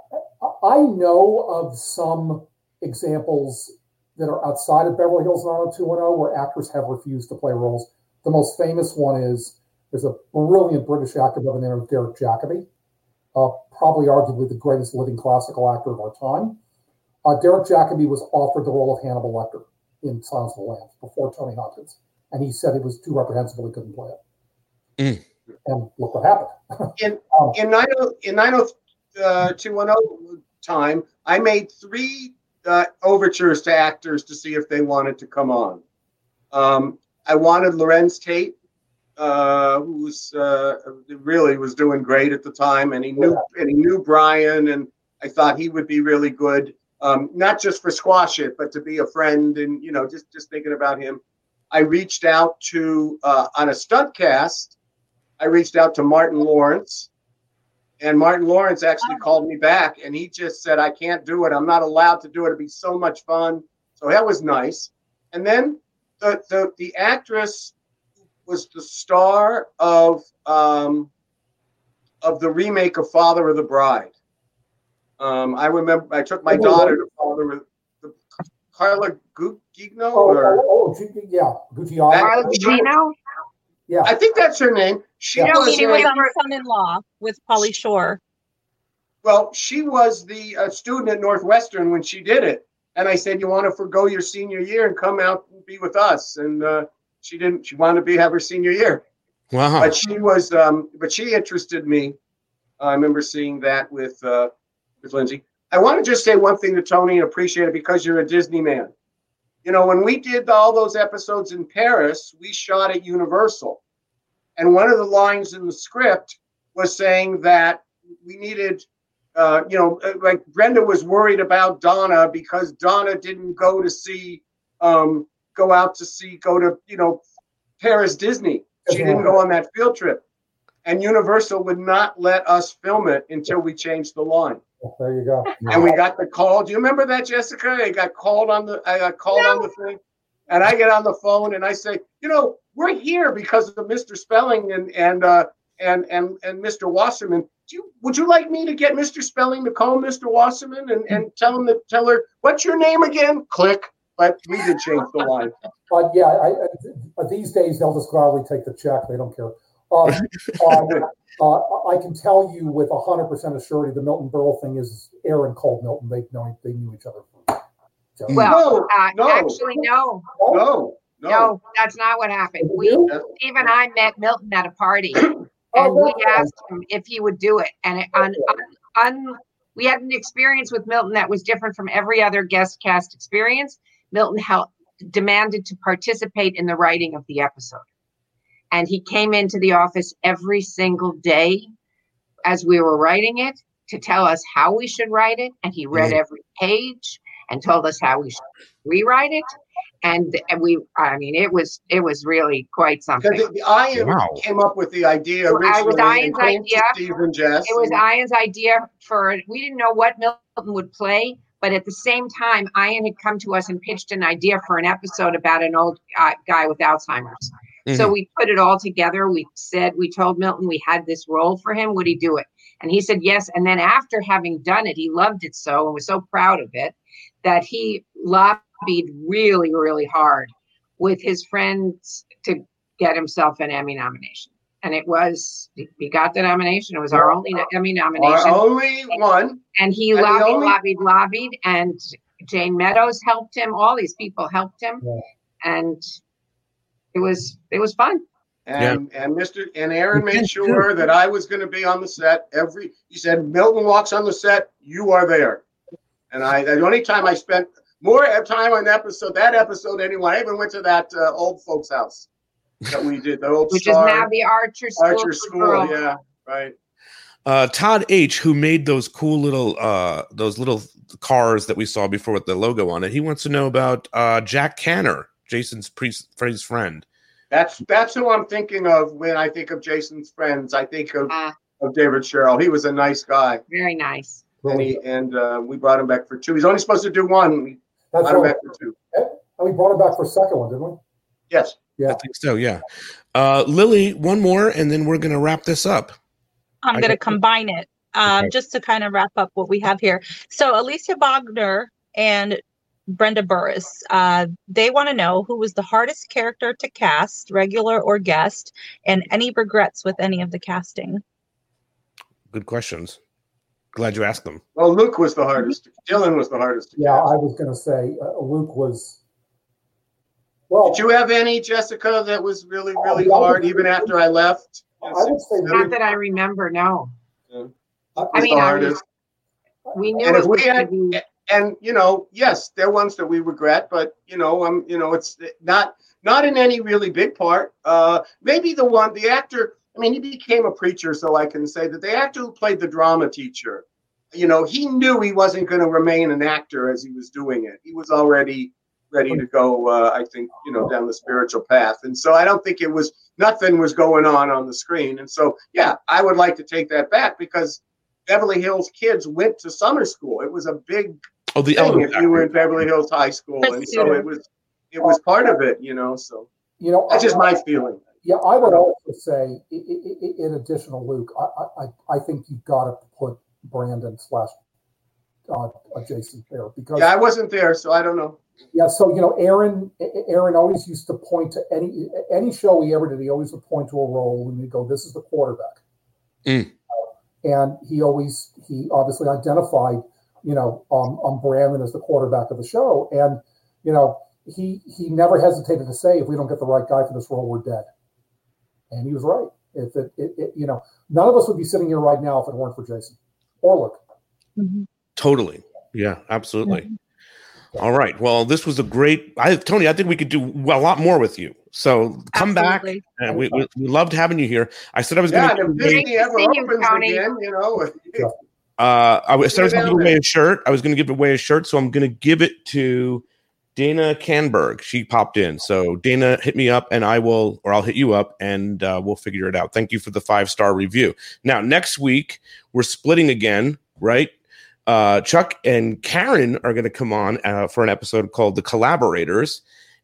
I I know of some examples that are outside of Beverly Hills 90210 where actors have refused to play roles. The most famous one is there's a brilliant British actor by the name of Derek Jacobi, uh, probably arguably the greatest living classical actor of our time. Uh, Derek Jacobi was offered the role of Hannibal Lecter in Silence of the Lambs before Tony Hopkins, and he said it was too reprehensible; he couldn't play it. Mm. And look what happened. <laughs> in Um, in 90 in 90210 time, I made three uh, overtures to actors to see if they wanted to come on. Um, I wanted Larenz Tate, uh, who was uh, really was doing great at the time, and he knew and he knew Brian, and I thought he would be really good, um, not just for squash it, but to be a friend, and you know, just just thinking about him. I reached out to uh, on a stunt cast. I reached out to Martin Lawrence, and Martin Lawrence actually called me back, and he just said, "I can't do it. I'm not allowed to do it. It'd be so much fun." So that was nice. And then the the the actress was the star of um, of the remake of Father of the Bride. Um, I remember I took my daughter to Father of the Carla Gugino, oh, or oh, oh, G- yeah, Guggiano. Carla Gugino? Yeah, I think that's her name. She Yeah. Was she a- was on Son-in-Law with Pauly Shore. Well, she was the uh, student at Northwestern when she did it, and I said, "You want to forego your senior year and come out and be with us?" And uh, she didn't. She wanted to be have her senior year, Wow. but she was. Um, but she interested me. I remember seeing that with uh, with Lindsay. I want to just say one thing to Tony and appreciate it because you're a Disney man. You know, when we did all those episodes in Paris, we shot at Universal, and one of the lines in the script was saying that we needed uh, you know, uh, like Brenda was worried about Donna because Donna didn't go to see, um, go out to see, go to, you know, Paris Disney. She didn't go on that field trip. And Universal would not let us film it until we changed the line. there you go. And we got the call. Do you remember that, Jessica? I got called on the I got called on the thing. And I get on the phone and I say, you know, we're here because of Mr. Spelling and and uh and and and Mr. Wasserman. Do you, would you like me to get Mr. Spelling to call Mr. Wasserman and, and tell him to tell her what's your name again? Click. But we did change the line. But yeah, I, I, these days they'll just gladly take the check. They don't care. Um, um, <laughs> uh, I can tell you with hundred percent of surety, the Milton Berle thing is Aaron called Milton. They know they knew each other. So, Well, No, uh, no. actually, no, No, no, no. that's not what happened. We, Yeah. Steve and I met Milton at a party, <coughs> Oh, and we that's asked him if he would do it. And it, on, on, on, we had an experience with Milton that was different from every other guest cast experience. Milton helped, demanded to participate in the writing of the episode, and he came into the office every single day as we were writing it to tell us how we should write it, and he read mm-hmm. every page and told us how we should rewrite it. And, and we, I mean, it was it was really quite something. Because the Ian Wow. came up with the idea Well, I was Ian's idea. Steve and Jess. It was Ian's idea for, we didn't know what Milton would play, but at the same time, Ian had come to us and pitched an idea for an episode about an old uh, guy with Alzheimer's. So we put it all together. We said, we told Milton we had this role for him. Would he do it? And he said yes. And then after having done it, he loved it so and was so proud of it that he lobbied really, really hard with his friends to get himself an Emmy nomination. And it was, he got the nomination. It was our only Emmy nomination. Our only one. And he And lobbied, only- lobbied, lobbied, and Jayne Meadows helped him. All these people helped him, Yeah. and it was it was fun. And and Mr. and Aaron made sure that I was going to be on the set every. He said, "Milton walks on the set, you are there." And I, the only time I spent more time on episode, that episode anyway. I even went to that uh, old folks' house that we did, the old Which Star is now the Archer School. Archer School. Yeah, right. Uh, Todd H, who made those cool little uh, those little cars that we saw before with the logo on it, he wants to know about uh, Jack Canner, Jason's pre- his friend. That's that's who I'm thinking of when I think of Jason's friends. I think of, Ah. of David Sherrill. He was a nice guy, Very nice. and he and uh, we brought him back for two. He's only supposed to do one. We That's brought him back for two. And we brought him back for a second one, didn't we? Yes. I think so. Yeah. Uh, Lily, one more, and then we're gonna wrap this up. I'm going to combine it um, Okay. just to kind of wrap up what we have here. So, Alicia Bogner and Brenda Burris, uh, they want to know who was the hardest character to cast, regular or guest, and any regrets with any of the casting. Good questions. Glad you asked them. Well, Luke was the hardest. Dylan was the hardest. to Yeah, cast. I was going to say uh, Luke was. Well, Did you have any, Jessica, that was really, really Oh, yeah. hard even after I left? I would say Not that I remember. No, I, I mean, the I hardest. we knew And it if we was had- be- and you know, yes, there are ones that we regret, but you know, um, you know, it's not not in any really big part. Uh, maybe the one, the actor. I mean, he became a preacher, so I can say that the actor who played the drama teacher, you know, he knew he wasn't going to remain an actor as he was doing it. He was already ready to go. Uh, I think you know down the spiritual path, and so I don't think it was nothing was going on on the screen. And so, yeah, I would like to take that back because Beverly Hills kids went to summer school. It was a big Oh, the thing if you were in Beverly Hills High School, and so it was it was part of it, you know. So you know, that's just my feeling. Yeah, I would also say, i- i- i- in addition to Luke, I, I, I- I think you've got to put Brandon slash uh, uh, Jason there because Yeah, I wasn't there, so I don't know. Yeah, so you know, Aaron Aaron always used to point to any any show he ever did. He always would point to a role and he'd go, "This is the quarterback," Mm. and he always he obviously identified you know um, um Brandon as the quarterback of the show, and you know he he never hesitated to say, "If we don't get the right guy for this role, we're dead," and he was right. If it, it, it you know, none of us would be sitting here right now if it weren't for Jason or Luke. Totally. Yeah, absolutely. All right. Well, this was a great. I Tony, I think we could do a lot more with you. So come Absolutely. back. And we, we, we loved having you here. I said I was Yeah, going to. Great Disney ever see you, opens Tony. again, you know, <laughs> Uh, I was- said I was going to give away a shirt. I was going to give away a shirt, so I'm going to give it to Dana Canberg. She popped in, so Dana hit me up, and I will, or I'll hit you up, and uh, we'll figure it out. Thank you for the five star review. Now next week we're splitting again, right? Uh, Chuck and Karen are going to come on uh, for an episode called The Collaborators,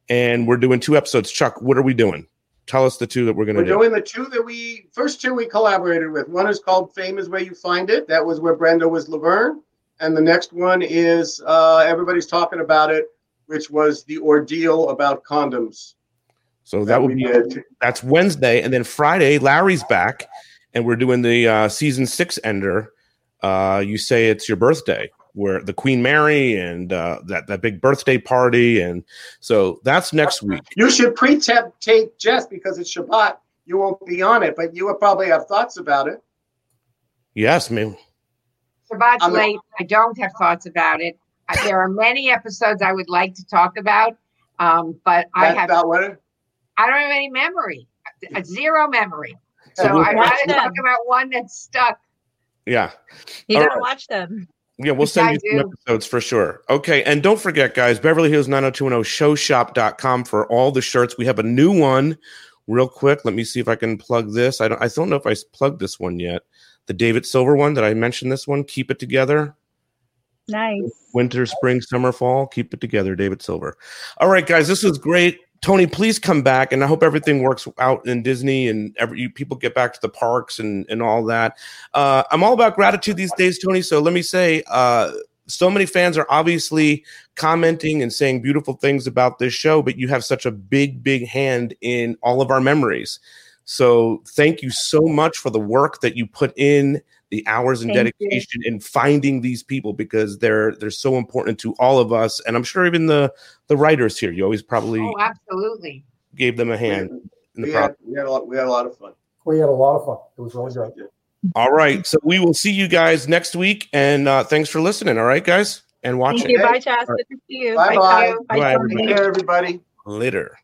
and we're doing two episodes. Chuck, what are we doing? Tell us the two that we're going to we're doing the two that we first two we collaborated with. One is called "Fame Is Where You Find It." That was where Brenda was Laverne, and the next one is uh, everybody's talking about it, which was the ordeal about condoms. So that would be good. that's Wednesday, and then Friday, Larry's back, and we're doing the uh, season six ender. Uh, you say it's your birthday, where the Queen Mary and uh, that that big birthday party, and so that's next week. You should pre-tape tape Jess because it's Shabbat. You won't be on it, but you will probably have thoughts about it. Yes, man. Shabbat's I'm- late. I don't have thoughts about it. Uh, There are many episodes I would like to talk about, um, but I have about what I don't have any memory, a zero memory. So we'll I'd watch rather talk about one that's stuck. Yeah, You All gotta right. watch them. yeah, we'll send you some episodes for sure. Okay, and don't forget, guys, Beverly Hills 90210 showshop.com for all the shirts. We have a new one. Real quick, let me see if I can plug this. I don't I don't know if I plugged this one yet. The David Silver one. Did I mention this one? Keep it together. Nice. winter, spring, summer, fall. Keep it together, David Silver. All right, guys, this was great. Tony, please come back, and I hope everything works out in Disney and every you people get back to the parks and and all that. Uh, I'm all about gratitude these days, Tony. So let me say, uh, so many fans are obviously commenting and saying beautiful things about this show, but you have such a big, big hand in all of our memories. So thank you so much for the work that you put in, the hours and Thank you. dedication in finding these people because they're they're so important to all of us, and I'm sure even the the writers here. You always probably Oh, absolutely. gave them a hand in the we, process. had, we had a lot. We had a lot of fun. We had a lot of fun. It was really Yes, we great. All right, so we will see you guys next week, and uh, thanks for listening. All right, guys, and watching Thank you. Bye, Chas. Good to see you. Bye-bye. Bye, Bye, Tony. everybody. Everybody. later.